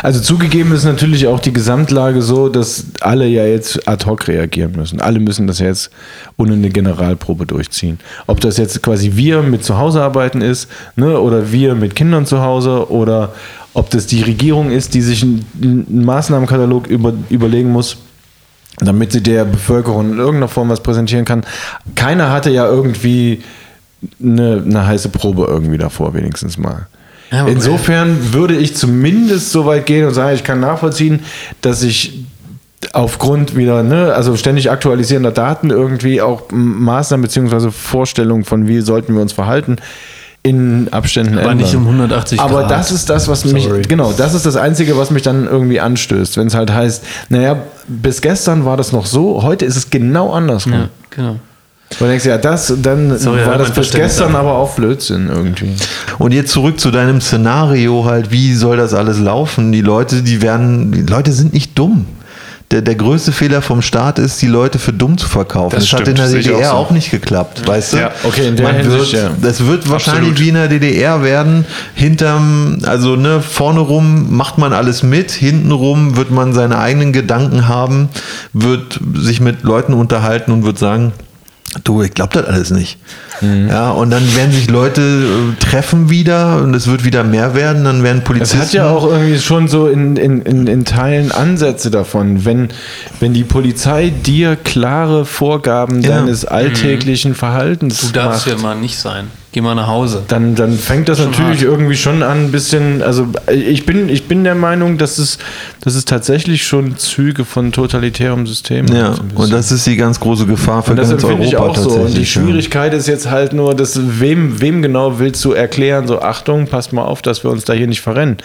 [SPEAKER 2] Also zugegeben ist natürlich auch die Gesamtlage so, dass alle ja jetzt ad hoc reagieren müssen. Alle müssen das jetzt ohne eine Generalprobe durchziehen. Ob das jetzt quasi wir mit Zuhausearbeiten ist, ne, oder wir mit Kindern zu Hause, oder ob das die Regierung ist, die sich einen, einen Maßnahmenkatalog über, überlegen muss, damit sie der Bevölkerung in irgendeiner Form was präsentieren kann. Keiner hatte ja irgendwie eine, eine heiße Probe irgendwie davor, wenigstens mal.
[SPEAKER 1] Ja,
[SPEAKER 2] Insofern würde ich zumindest so weit gehen und sagen, ich kann nachvollziehen, dass ich aufgrund wieder, ne, also ständig aktualisierender Daten irgendwie auch Maßnahmen bzw. Vorstellungen von wie sollten wir uns verhalten in Abständen
[SPEAKER 1] Aber
[SPEAKER 2] ändern.
[SPEAKER 1] nicht um 180
[SPEAKER 2] Aber
[SPEAKER 1] Grad.
[SPEAKER 2] das ist das, was mich,
[SPEAKER 1] Sorry.
[SPEAKER 2] genau, das ist das Einzige, was mich dann irgendwie anstößt, wenn es halt heißt, naja, bis gestern war das noch so, heute ist es genau andersrum.
[SPEAKER 1] Ja, genau.
[SPEAKER 2] Du denkst ja, das, dann
[SPEAKER 1] Sorry,
[SPEAKER 2] war
[SPEAKER 1] halt
[SPEAKER 2] das bis gestern
[SPEAKER 1] ab.
[SPEAKER 2] aber auch Blödsinn irgendwie.
[SPEAKER 5] Und jetzt zurück zu deinem Szenario halt, wie soll das alles laufen? Die Leute, die werden, die Leute sind nicht dumm. Der, der größte Fehler vom Staat ist, die Leute für dumm zu verkaufen.
[SPEAKER 4] Das
[SPEAKER 5] Das, hat in der DDR
[SPEAKER 4] auch
[SPEAKER 5] auch,
[SPEAKER 4] so.
[SPEAKER 5] nicht geklappt, weißt du?
[SPEAKER 4] Ja,
[SPEAKER 2] okay, in der
[SPEAKER 5] Man
[SPEAKER 2] Hinsicht,
[SPEAKER 5] wird,
[SPEAKER 2] ja.
[SPEAKER 5] Das wird wahrscheinlich
[SPEAKER 4] Absolut.
[SPEAKER 5] wie in der DDR werden. Hinterm, also ne, vorne rum macht man alles mit, hinten rum wird man seine eigenen Gedanken haben, wird sich mit Leuten unterhalten und wird sagen, du, ich glaube das alles nicht.
[SPEAKER 2] Mhm.
[SPEAKER 5] Ja, und dann werden sich Leute äh, treffen wieder und es wird wieder mehr werden, dann werden
[SPEAKER 2] Es
[SPEAKER 5] Polizisten.
[SPEAKER 2] hat ja auch irgendwie schon so in, in, in, in Teilen Ansätze davon. Wenn, wenn die Polizei dir klare Vorgaben
[SPEAKER 5] Ja.
[SPEAKER 2] deines alltäglichen Verhaltens
[SPEAKER 1] Du darfst
[SPEAKER 2] macht,
[SPEAKER 1] ja mal nicht sein. Geh mal nach Hause.
[SPEAKER 2] dann, dann fängt das natürlich
[SPEAKER 1] hart.
[SPEAKER 2] irgendwie schon an, ein bisschen. Also, ich bin, ich bin der Meinung, dass es, dass es tatsächlich schon Züge von totalitärem System
[SPEAKER 5] ja, und das ist die ganz große Gefahr für
[SPEAKER 2] Und das
[SPEAKER 5] ganz
[SPEAKER 2] empfinde ich
[SPEAKER 5] Europa
[SPEAKER 2] auch so. Und die
[SPEAKER 5] tatsächlich, ja.
[SPEAKER 2] Schwierigkeit ist jetzt halt nur, dass wem, wem genau willst du erklären, so Achtung, passt mal auf, dass wir uns da hier nicht verrennen.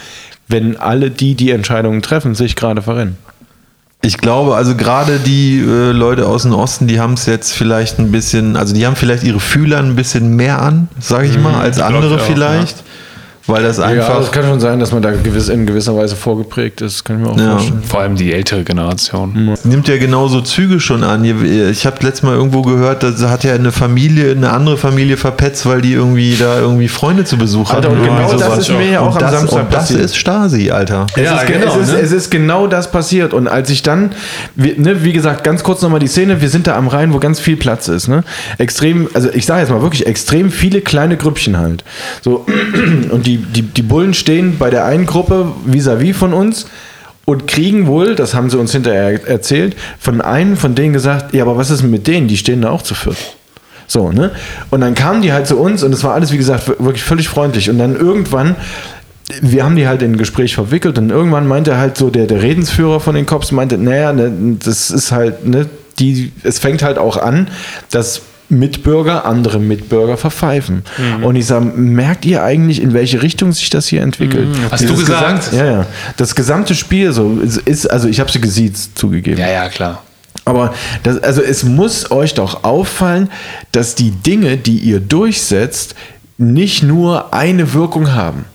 [SPEAKER 2] Wenn alle die, die Entscheidungen treffen, sich gerade verrennen.
[SPEAKER 5] Ich glaube, also gerade die äh, Leute aus dem Osten, die haben es jetzt vielleicht ein bisschen, also die haben vielleicht ihre Fühler ein bisschen mehr an, sage ich mal, als andere
[SPEAKER 4] auch,
[SPEAKER 5] vielleicht. Weil das
[SPEAKER 2] Ja,
[SPEAKER 5] einfach.
[SPEAKER 2] es kann schon sein, dass man da gewiss, in gewisser Weise vorgeprägt ist. Kann ich mir auch
[SPEAKER 5] Ja.
[SPEAKER 2] vorstellen.
[SPEAKER 4] Vor allem die ältere Generation.
[SPEAKER 5] nimmt ja genauso Züge schon an. Ich habe letztes Mal irgendwo gehört, da hat ja eine Familie, eine andere Familie verpetzt, weil die irgendwie da irgendwie Freunde zu Besuch
[SPEAKER 2] Alter,
[SPEAKER 5] hatten.
[SPEAKER 2] und
[SPEAKER 5] Irgendwie
[SPEAKER 2] genau das
[SPEAKER 5] sowas.
[SPEAKER 2] ist mir ja auch
[SPEAKER 5] und
[SPEAKER 2] am
[SPEAKER 5] das,
[SPEAKER 2] Samstag
[SPEAKER 5] und das
[SPEAKER 2] passiert.
[SPEAKER 5] ist Stasi, Alter.
[SPEAKER 2] Es,
[SPEAKER 1] Ja,
[SPEAKER 2] ist, ge-
[SPEAKER 1] genau,
[SPEAKER 2] es, ist,
[SPEAKER 1] ne?
[SPEAKER 2] es ist genau das passiert. Und als ich dann, wie, ne, wie gesagt, ganz kurz nochmal die Szene, wir sind da am Rhein, wo ganz viel Platz ist. Ne? Extrem, also ich sage jetzt mal wirklich, extrem viele kleine Grüppchen halt. So, und die, die, die Bullen stehen bei der einen Gruppe vis-à-vis von uns und kriegen wohl, das haben sie uns hinterher erzählt, von einem von denen gesagt, ja, aber was ist denn mit denen? Die stehen da auch zu viert. So, ne? Und dann kamen die halt zu uns und es war alles, wie gesagt, wirklich völlig freundlich. Und dann irgendwann, wir haben die halt in ein Gespräch verwickelt und irgendwann meinte halt so der, der Redensführer von den Cops, meinte, naja, ne, das ist halt, ne, die, es fängt halt auch an, dass Mitbürger andere Mitbürger verpfeifen. Und ich sage, merkt ihr eigentlich, in welche Richtung sich das hier entwickelt?
[SPEAKER 4] Hast du
[SPEAKER 2] Dieses
[SPEAKER 4] gesagt?
[SPEAKER 2] Gesamt, ja, ja. Das gesamte Spiel so ist, ist also ich habe sie gesiezt zugegeben.
[SPEAKER 4] Ja, ja, klar.
[SPEAKER 2] Aber das, also es muss euch doch auffallen, dass die Dinge, die ihr durchsetzt, nicht nur eine Wirkung haben.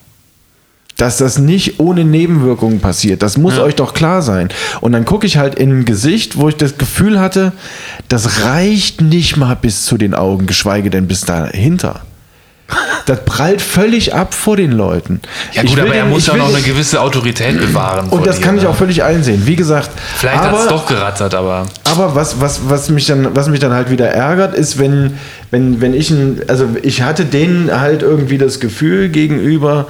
[SPEAKER 2] Dass das nicht ohne Nebenwirkungen passiert. Das muss euch doch klar sein. Und dann gucke ich halt in ein Gesicht, wo ich das Gefühl hatte, das reicht nicht mal bis zu den Augen, geschweige denn bis dahinter. Das prallt völlig ab vor den Leuten.
[SPEAKER 4] Ja
[SPEAKER 2] Ich
[SPEAKER 4] gut, aber er
[SPEAKER 2] den-
[SPEAKER 4] muss
[SPEAKER 2] ich
[SPEAKER 4] ja noch eine gewisse Autorität bewahren.
[SPEAKER 2] Und das
[SPEAKER 4] dir,
[SPEAKER 2] kann ich
[SPEAKER 4] ne?
[SPEAKER 2] auch völlig einsehen. Wie gesagt,
[SPEAKER 4] Vielleicht hat es doch gerattert, aber.
[SPEAKER 2] aber was, was, was, mich dann, was mich dann halt wieder ärgert, ist, wenn, wenn, wenn ich ein, also ich hatte denen halt irgendwie das Gefühl gegenüber,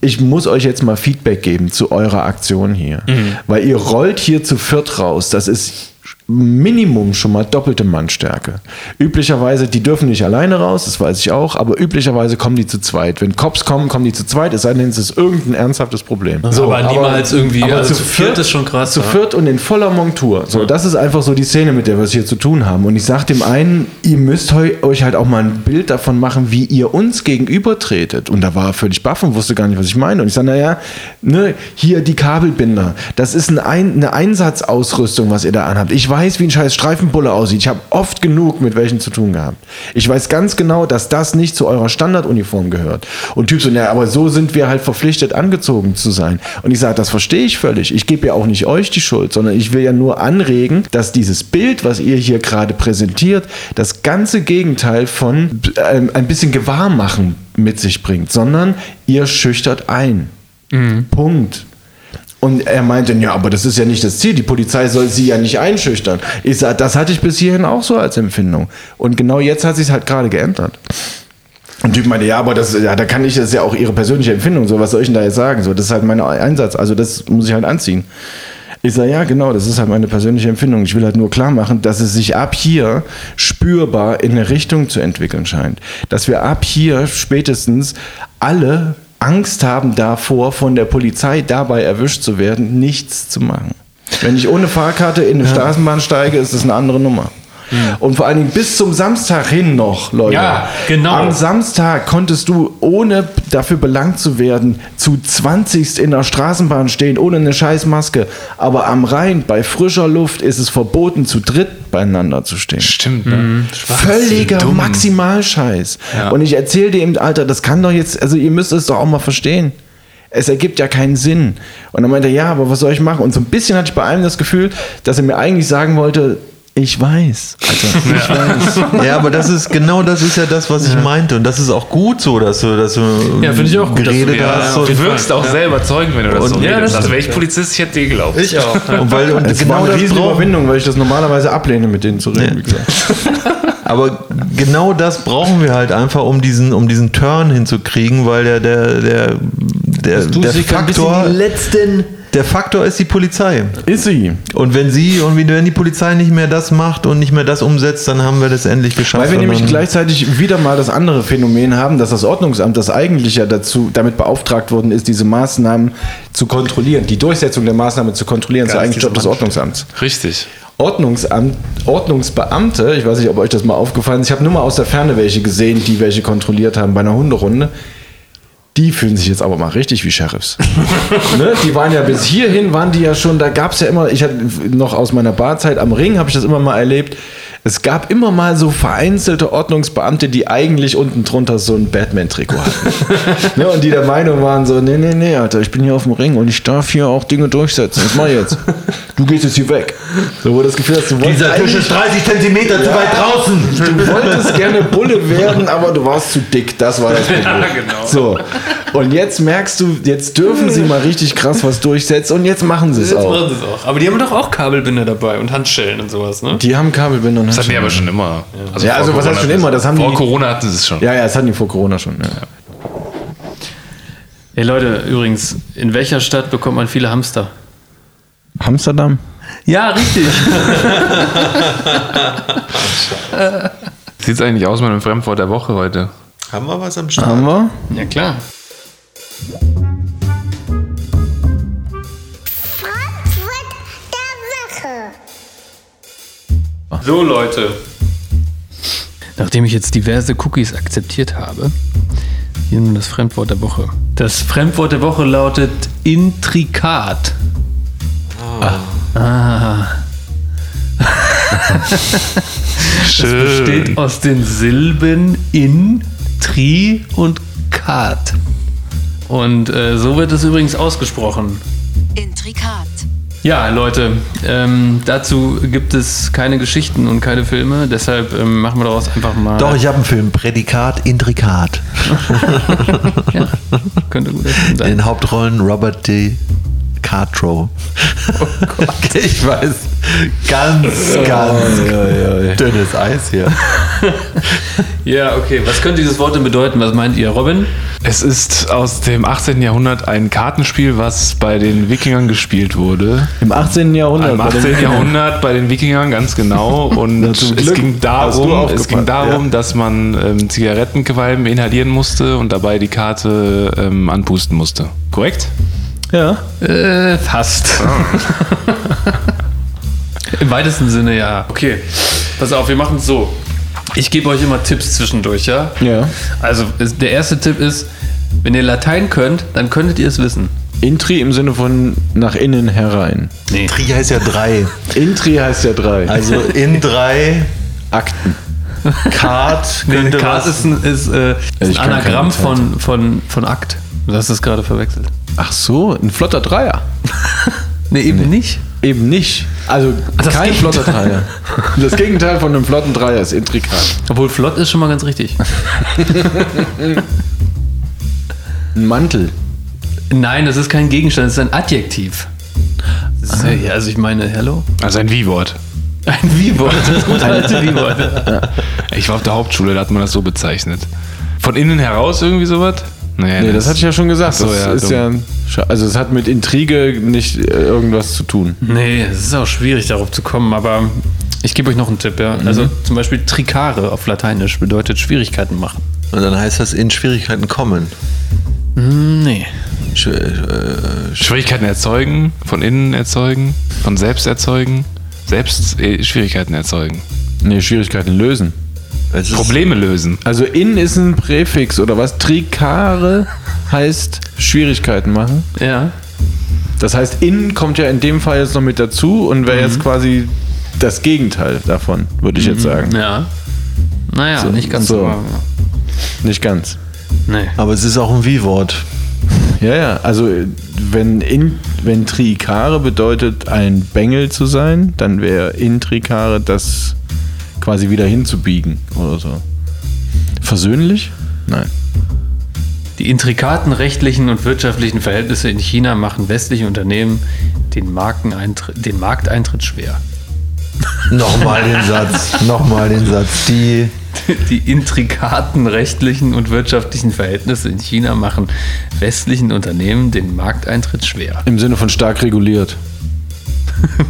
[SPEAKER 2] ich muss euch jetzt mal Feedback geben zu eurer Aktion hier. Weil ihr rollt hier zu viert raus. Das ist Minimum schon mal doppelte Mannstärke. Üblicherweise, die dürfen nicht alleine raus, das weiß ich auch, aber üblicherweise kommen die zu zweit. Wenn Cops kommen, kommen die zu zweit, es sei denn, es ist irgendein ernsthaftes Problem.
[SPEAKER 1] aber niemals irgendwie, also zu viert ist schon krass,
[SPEAKER 2] Zu
[SPEAKER 1] ja.
[SPEAKER 2] viert und in voller Montur. So, das ist einfach so die Szene, mit der wir es hier zu tun haben. Und ich sage dem einen, ihr müsst euch halt auch mal ein Bild davon machen, wie ihr uns gegenübertretet. Und da war er völlig baff und wusste gar nicht, was ich meine. Und ich sage, naja, ne, hier die Kabelbinder. Das ist ein ein, eine Einsatzausrüstung, was ihr da anhabt. Ich weiß, wie ein scheiß Streifenbulle aussieht. Ich habe oft genug mit welchen zu tun gehabt. Ich weiß ganz genau, dass das nicht zu eurer Standarduniform gehört. Und Typ so, naja, aber so sind wir halt verpflichtet, angezogen zu sein. Und ich sage, das verstehe ich völlig. Ich gebe ja auch nicht euch die Schuld, sondern ich will ja nur anregen, dass dieses Bild, was ihr hier gerade präsentiert, das ganze Gegenteil von ähm, ein bisschen Gewahrmachen mit sich bringt, sondern ihr schüchtert ein. Punkt. Und er meinte, ja, aber das ist ja nicht das Ziel. Die Polizei soll sie ja nicht einschüchtern. Ich sage, das hatte ich bis hierhin auch so als Empfindung. Und genau jetzt hat sich halt gerade geändert. Und Typ meinte, ja, aber das, ja, da kann ich, das ja auch ihre persönliche Empfindung. So, was soll ich denn da jetzt sagen? So, das ist halt mein Einsatz. Also, das muss ich halt anziehen. Ich sage, ja, genau, das ist halt meine persönliche Empfindung. Ich will halt nur klar machen, dass es sich ab hier spürbar in eine Richtung zu entwickeln scheint. Dass wir ab hier spätestens alle Angst haben davor, von der Polizei dabei erwischt zu werden, nichts zu machen. Wenn ich ohne Fahrkarte in eine Straßenbahn steige, ist das eine andere Nummer. Und vor allen Dingen bis zum Samstag hin noch, Leute.
[SPEAKER 1] Ja, genau.
[SPEAKER 2] Am Samstag konntest du, ohne dafür belangt zu werden, zu 20 in der Straßenbahn stehen, ohne eine scheiß Maske. Aber am Rhein, bei frischer Luft, ist es verboten, zu dritt beieinander zu stehen.
[SPEAKER 4] Stimmt, ne?
[SPEAKER 2] Völliger
[SPEAKER 4] dumm.
[SPEAKER 2] Maximalscheiß.
[SPEAKER 1] Ja.
[SPEAKER 2] Und ich erzähle dir eben, Alter, das kann doch jetzt, also ihr müsst es doch auch mal verstehen. Es ergibt ja keinen Sinn. Und dann meinte er, ja, aber was soll ich machen? Und so ein bisschen hatte ich bei einem das Gefühl, dass er mir eigentlich sagen wollte, ich weiß. Alter, ich weiß.
[SPEAKER 5] Ja, aber das ist genau das ist ja das, was ich meinte. Und das ist auch gut so, dass du, dass du
[SPEAKER 1] Ja, finde ich auch gut, dass du-
[SPEAKER 5] geredet
[SPEAKER 1] ja,
[SPEAKER 5] hast.
[SPEAKER 1] ja,
[SPEAKER 4] Du wirkst auch sehr überzeugend, wenn du das so
[SPEAKER 5] Und- ja,
[SPEAKER 4] redest.
[SPEAKER 1] das
[SPEAKER 4] Also wäre ich. Polizist, ich hätte dir geglaubt.
[SPEAKER 1] Ich auch.
[SPEAKER 5] und weil und
[SPEAKER 2] Es war
[SPEAKER 5] genau
[SPEAKER 2] eine
[SPEAKER 5] das
[SPEAKER 2] riesen
[SPEAKER 5] brauchen
[SPEAKER 2] Überwindung, weil ich das normalerweise ablehne, mit denen zu reden. wie gesagt.
[SPEAKER 5] Aber genau das brauchen wir halt einfach, um diesen, um diesen Turn hinzukriegen, weil der, der, der, der, der Faktor,
[SPEAKER 2] die letzten.
[SPEAKER 5] Der Faktor ist die Polizei.
[SPEAKER 2] Ist sie.
[SPEAKER 5] Und wenn sie und wenn die Polizei nicht mehr das macht und nicht mehr das umsetzt, dann haben wir das endlich geschafft.
[SPEAKER 2] Weil wir nämlich gleichzeitig wieder mal das andere Phänomen haben, dass das Ordnungsamt, das eigentlich ja dazu damit beauftragt worden ist, diese Maßnahmen zu kontrollieren, die Durchsetzung der Maßnahmen zu kontrollieren, ist ja eigentlich Job des Ordnungsamts.
[SPEAKER 4] Richtig.
[SPEAKER 2] Ordnungsamt, Ordnungsbeamte, ich weiß nicht, ob euch das mal aufgefallen ist, ich habe nur mal aus der Ferne welche gesehen, die welche kontrolliert haben bei einer Hunderunde. Die fühlen sich jetzt aber mal richtig wie Sheriffs. ne? Die waren ja bis hierhin, waren die ja schon, da gab es ja immer, ich hatte noch aus meiner Barzeit am Ring, habe ich das immer mal erlebt. Es gab immer mal so vereinzelte Ordnungsbeamte, die eigentlich unten drunter so ein Batman-Trikot hatten. ne? Und die der Meinung waren so, nee, nee, nee, Alter, ich bin hier auf dem Ring und ich darf hier auch Dinge durchsetzen. Was mach ich jetzt? Du gehst jetzt hier weg. So, wo das Gefühl hast, du wolltest
[SPEAKER 5] Dieser Tisch ist 30 Zentimeter zu weit draußen.
[SPEAKER 2] Du wolltest gerne Bulle werden, aber du warst zu dick. Das war das Problem.
[SPEAKER 4] genau.
[SPEAKER 2] So. Und jetzt merkst du, jetzt dürfen sie mal richtig krass was durchsetzen und jetzt machen sie es
[SPEAKER 1] Jetzt
[SPEAKER 2] auch.
[SPEAKER 1] machen sie es auch. Aber die haben doch auch Kabelbinder dabei und Handschellen und sowas, ne?
[SPEAKER 2] Die haben Kabelbinder und
[SPEAKER 4] Das hatten die aber schon immer.
[SPEAKER 2] Ja, also
[SPEAKER 4] vor
[SPEAKER 2] was heißt
[SPEAKER 4] Corona
[SPEAKER 2] schon immer? Das haben
[SPEAKER 4] vor
[SPEAKER 2] die-
[SPEAKER 4] Corona hatten sie es schon.
[SPEAKER 2] Ja, ja, das hatten die vor Corona schon. Ja.
[SPEAKER 1] Ey Leute, übrigens, in welcher Stadt bekommt man viele Hamster?
[SPEAKER 2] Amsterdam?
[SPEAKER 1] Ja, richtig.
[SPEAKER 4] Sieht es eigentlich aus mit einem Fremdwort der Woche heute?
[SPEAKER 5] Haben wir was am Start?
[SPEAKER 2] Haben wir?
[SPEAKER 1] ja, klar. So, Leute. Nachdem ich jetzt diverse Cookies akzeptiert habe, hier nun das Fremdwort der Woche. Das Fremdwort der Woche lautet intrikat. Ah.
[SPEAKER 4] Schön.
[SPEAKER 1] Besteht aus den Silben in, tri und kat. Und äh, so wird es übrigens ausgesprochen.
[SPEAKER 6] Intrikat.
[SPEAKER 1] Ja, Leute, ähm, dazu gibt es keine Geschichten und keine Filme, deshalb ähm, machen wir daraus einfach mal.
[SPEAKER 5] Doch, ich habe einen Film. Prädikat, Intrikat.
[SPEAKER 1] ja, könnte gut
[SPEAKER 5] In
[SPEAKER 1] sein.
[SPEAKER 5] den Hauptrollen Robert D. Cartro. Oh Gott. ich weiß. Ganz, ganz dünnes Eis hier.
[SPEAKER 1] Ja, okay. Was könnte dieses Wort denn bedeuten? Was meint ihr, Robin?
[SPEAKER 4] Es ist aus dem 18. Jahrhundert ein Kartenspiel, was bei den Wikingern gespielt wurde.
[SPEAKER 2] Im 18. Jahrhundert.
[SPEAKER 4] Im
[SPEAKER 2] bei den
[SPEAKER 4] 18. Jahrhundert bei den Wikingern, ganz genau. Und es ging darum, es ging darum
[SPEAKER 2] ja.
[SPEAKER 4] dass man ähm, Zigarettenqualm inhalieren musste und dabei die Karte ähm, anpusten musste. Korrekt?
[SPEAKER 2] Ja.
[SPEAKER 1] Äh, fast. Im weitesten Sinne ja. Okay, pass auf, wir machen es so. Ich gebe euch immer Tipps zwischendurch, ja?
[SPEAKER 2] Ja.
[SPEAKER 1] Also, ist, der erste Tipp ist, wenn ihr Latein könnt, dann könntet ihr es wissen.
[SPEAKER 2] Intri im Sinne von nach innen herein.
[SPEAKER 1] Nee.
[SPEAKER 5] Tri heißt ja drei.
[SPEAKER 2] Intri heißt ja drei.
[SPEAKER 5] Also in drei
[SPEAKER 2] Akten.
[SPEAKER 5] Kart
[SPEAKER 1] Nee,
[SPEAKER 5] könnte
[SPEAKER 1] Kat
[SPEAKER 5] was.
[SPEAKER 1] ist ein, ist, äh, ist
[SPEAKER 2] ich
[SPEAKER 1] ein Anagramm von, von, von Akt. Du hast es gerade verwechselt.
[SPEAKER 2] Ach so, ein flotter Dreier.
[SPEAKER 1] Nee, eben nicht.
[SPEAKER 2] Eben nicht. Also
[SPEAKER 1] Das
[SPEAKER 2] kein
[SPEAKER 1] Gegenteil.
[SPEAKER 2] flotter Dreier. Das Gegenteil von einem flotten Dreier ist intrikat.
[SPEAKER 1] Obwohl flott ist schon mal ganz richtig.
[SPEAKER 2] Ein Mantel.
[SPEAKER 1] Nein, das ist kein Gegenstand, das ist ein Adjektiv. Ist, ja, also ich meine, hello?
[SPEAKER 4] Also ein Wie-Wort.
[SPEAKER 1] Ein Wie-Wort, das gut alte Wie-Wort.
[SPEAKER 4] Ich war auf der Hauptschule, da hat man das so bezeichnet. Von innen heraus irgendwie sowas? Naja,
[SPEAKER 2] Nee, das hatte ich ja schon gesagt.
[SPEAKER 4] So,
[SPEAKER 2] das
[SPEAKER 4] ja,
[SPEAKER 2] ist
[SPEAKER 4] dumm.
[SPEAKER 2] ja, also es hat mit Intrige nicht äh, irgendwas zu tun.
[SPEAKER 1] Nee, es ist auch schwierig darauf zu kommen, aber ich gebe euch noch einen Tipp, ja. Also zum Beispiel Tricare auf Lateinisch bedeutet Schwierigkeiten machen.
[SPEAKER 5] Und dann heißt das in Schwierigkeiten kommen.
[SPEAKER 1] Nee.
[SPEAKER 5] Sch äh,
[SPEAKER 4] Schwierigkeiten erzeugen, von innen erzeugen, von selbst erzeugen, selbst äh, Schwierigkeiten erzeugen.
[SPEAKER 2] Nee, Schwierigkeiten lösen.
[SPEAKER 5] Es ist-
[SPEAKER 4] Probleme lösen.
[SPEAKER 2] Also in ist ein Präfix oder was? Tricare heißt Schwierigkeiten machen.
[SPEAKER 1] Ja.
[SPEAKER 2] Das heißt, in kommt ja in dem Fall jetzt noch mit dazu und wäre jetzt quasi das Gegenteil davon, würde ich jetzt sagen.
[SPEAKER 1] Ja. Naja,
[SPEAKER 2] So,
[SPEAKER 1] nicht ganz
[SPEAKER 2] so.
[SPEAKER 1] so.
[SPEAKER 2] Nicht ganz.
[SPEAKER 1] Nee.
[SPEAKER 5] Aber es ist auch ein Wie-Wort.
[SPEAKER 2] Ja, ja. Also wenn, in, wenn Trikare bedeutet, ein Bengel zu sein, dann wäre Intrikare das quasi wieder hinzubiegen oder so. Versöhnlich? Nein.
[SPEAKER 1] Die intrikaten rechtlichen und wirtschaftlichen Verhältnisse in China machen westliche Unternehmen den, Markeneintritt, den Markteintritt schwer.
[SPEAKER 5] Nochmal den Satz. Nochmal den Satz. Die.
[SPEAKER 1] Die intrikaten rechtlichen und wirtschaftlichen Verhältnisse in China machen westlichen Unternehmen den Markteintritt schwer.
[SPEAKER 2] Im Sinne von stark reguliert.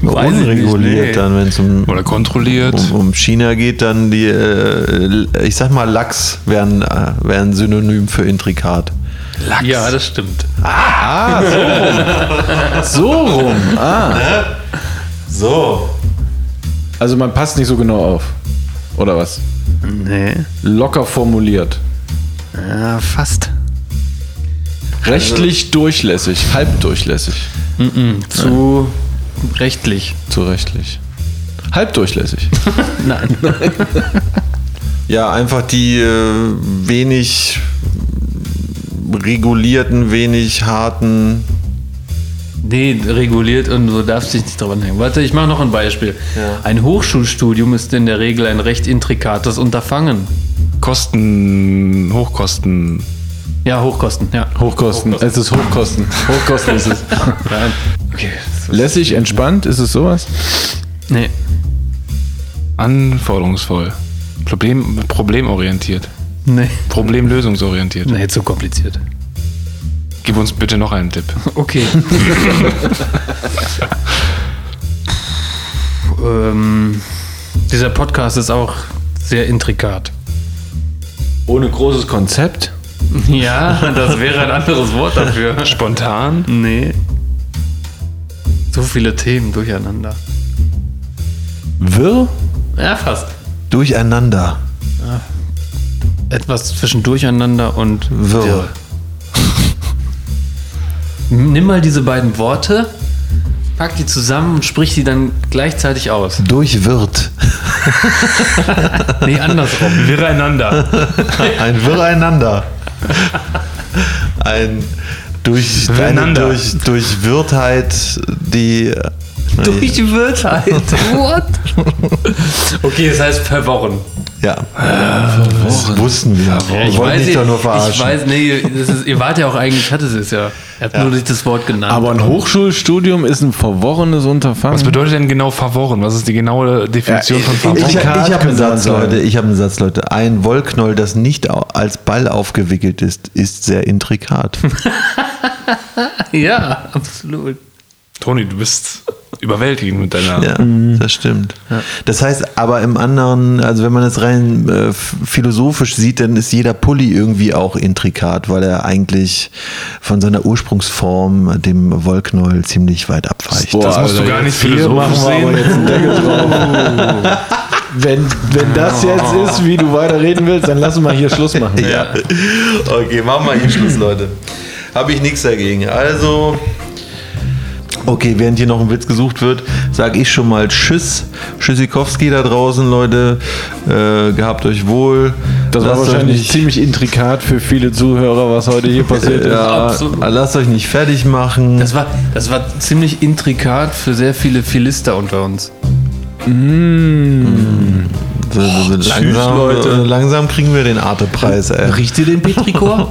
[SPEAKER 1] Nicht,
[SPEAKER 5] unreguliert
[SPEAKER 1] nee.
[SPEAKER 5] dann, wenn es um,
[SPEAKER 4] Oder kontrolliert.
[SPEAKER 5] um, um China geht, dann die, äh, ich sag mal, Lachs wären, äh, wären Synonym für intrikat.
[SPEAKER 1] Ja, das stimmt.
[SPEAKER 2] Ah, so rum. so rum. Ah.
[SPEAKER 5] So.
[SPEAKER 2] Also man passt nicht so genau auf. Oder was?
[SPEAKER 1] Nee.
[SPEAKER 2] Locker formuliert.
[SPEAKER 1] Ja, fast.
[SPEAKER 2] Rechtlich durchlässig, halbdurchlässig.
[SPEAKER 1] Zu rechtlich.
[SPEAKER 2] Zu rechtlich. Halbdurchlässig.
[SPEAKER 1] Nein.
[SPEAKER 5] Ja, einfach die äh, wenig regulierten, wenig harten.
[SPEAKER 1] Nee, reguliert und so darfst dich nicht dran hängen. Warte, ich mache noch ein Beispiel. Ein Hochschulstudium ist in der Regel ein recht intrikates Unterfangen.
[SPEAKER 4] Kosten, Hochkosten.
[SPEAKER 1] Ja, Hochkosten, ja.
[SPEAKER 2] Hochkosten. Es ist Hochkosten. Hochkosten ist es.
[SPEAKER 1] Nein. Okay.
[SPEAKER 2] Lässig, entspannt, ist es sowas?
[SPEAKER 1] Nee.
[SPEAKER 4] Anforderungsvoll. Problem, problemorientiert.
[SPEAKER 1] Nee.
[SPEAKER 4] Problemlösungsorientiert.
[SPEAKER 1] Nee, zu kompliziert.
[SPEAKER 4] Gib uns bitte noch einen Tipp.
[SPEAKER 1] Okay. ähm, dieser Podcast ist auch sehr intrikat.
[SPEAKER 2] Ohne großes Konzept?
[SPEAKER 1] Ja, das wäre ein anderes Wort dafür.
[SPEAKER 4] Spontan?
[SPEAKER 1] Nee. So viele Themen durcheinander.
[SPEAKER 2] Wirr?
[SPEAKER 1] Ja, fast.
[SPEAKER 5] Durcheinander.
[SPEAKER 1] Etwas zwischen Durcheinander und
[SPEAKER 5] Wirr.
[SPEAKER 1] Wirr. Nimm mal diese beiden Worte, pack die zusammen und sprich sie dann gleichzeitig aus.
[SPEAKER 5] Durchwirrt.
[SPEAKER 1] Nee, andersrum.
[SPEAKER 4] Wirreinander.
[SPEAKER 5] Ein Wirreinander. Ein durch, eine
[SPEAKER 4] Wirreinander.
[SPEAKER 5] durch, durch Wirrtheit, die.
[SPEAKER 1] Durch die Wirtheit. What? Okay, das heißt verworren.
[SPEAKER 5] Ja. Das wussten wir. Wir wollten dich doch nur
[SPEAKER 1] ich
[SPEAKER 5] verarschen.
[SPEAKER 1] weiß, nee, das ist, ihr wart ja auch eigentlich, ich hatte es ja. Ihr habt nur nicht das Wort genannt.
[SPEAKER 2] Aber ein Hochschulstudium ist ein verworrenes Unterfangen.
[SPEAKER 4] Was bedeutet denn genau verworren? Was ist die genaue Definition
[SPEAKER 2] Ja,
[SPEAKER 4] von
[SPEAKER 2] ich-
[SPEAKER 4] verworren?
[SPEAKER 5] Ich, ich
[SPEAKER 2] Intrikat
[SPEAKER 5] habe einen Satz. Leute. Ich habe einen Satz, Leute. Ein Wollknoll, das nicht als Ball aufgewickelt ist, ist sehr intrikat.
[SPEAKER 1] ja, absolut.
[SPEAKER 4] Toni, du bist überwältigend mit deiner.
[SPEAKER 5] Ja, das stimmt. Das heißt, aber im anderen, also wenn man es rein äh, philosophisch sieht, dann ist jeder Pulli irgendwie auch intrikat, weil er eigentlich von seiner Ursprungsform, dem Wollknäuel, ziemlich weit abweicht.
[SPEAKER 2] Boah,
[SPEAKER 4] Das musst du
[SPEAKER 2] Alter,
[SPEAKER 4] gar nicht philosophisch sehen.
[SPEAKER 2] Wenn, wenn das jetzt ist, wie du weiter reden willst, dann lassen wir hier Schluss machen.
[SPEAKER 5] Ja. Okay, machen wir hier Schluss, Leute. Habe ich nichts dagegen. Also. Okay, während hier noch ein Witz gesucht wird, sage ich schon mal Tschüss. Tschüssikowski da draußen, Leute. Äh, gehabt euch wohl.
[SPEAKER 2] Das war
[SPEAKER 5] Lasst euch
[SPEAKER 2] wahrscheinlich
[SPEAKER 5] nicht-
[SPEAKER 2] ziemlich intrikat für viele Zuhörer, was heute hier passiert ist.
[SPEAKER 5] Ja,
[SPEAKER 1] Absolut.
[SPEAKER 5] lasst euch nicht fertig machen.
[SPEAKER 1] Das war, das war ziemlich intrikat für sehr viele Philister unter uns.
[SPEAKER 5] So, so, so langsam,
[SPEAKER 2] Leute.
[SPEAKER 5] äh, langsam kriegen wir den Arte-Preis, ey.
[SPEAKER 1] Riecht ihr den Petrichor?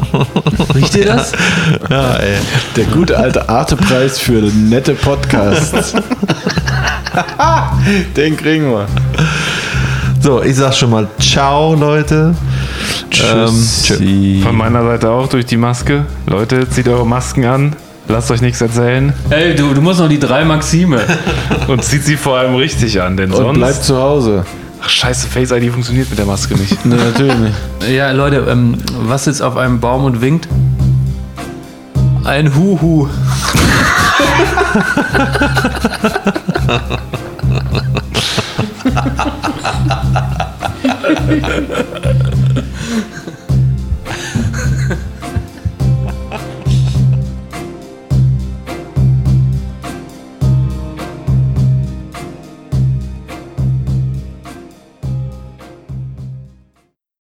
[SPEAKER 1] Riecht ihr das?
[SPEAKER 5] Ja, ey.
[SPEAKER 2] Der gute alte Arte-Preis für nette Podcasts. Den kriegen wir.
[SPEAKER 5] So, ich sag schon mal Ciao, Leute. Ähm, tschö.
[SPEAKER 4] Von meiner Seite auch durch die Maske. Leute, zieht eure Masken an. Lasst euch nichts erzählen.
[SPEAKER 1] Ey, du, du musst noch die drei Maxime.
[SPEAKER 4] Und zieht sie vor allem richtig an, denn
[SPEAKER 2] Und
[SPEAKER 4] sonst.
[SPEAKER 2] bleibt zu Hause.
[SPEAKER 4] Ach, scheiße, Face ID funktioniert mit der Maske nicht.
[SPEAKER 2] Nee, natürlich nicht.
[SPEAKER 1] Ja, Leute, ähm, was sitzt auf einem Baum und winkt? Ein Huhu.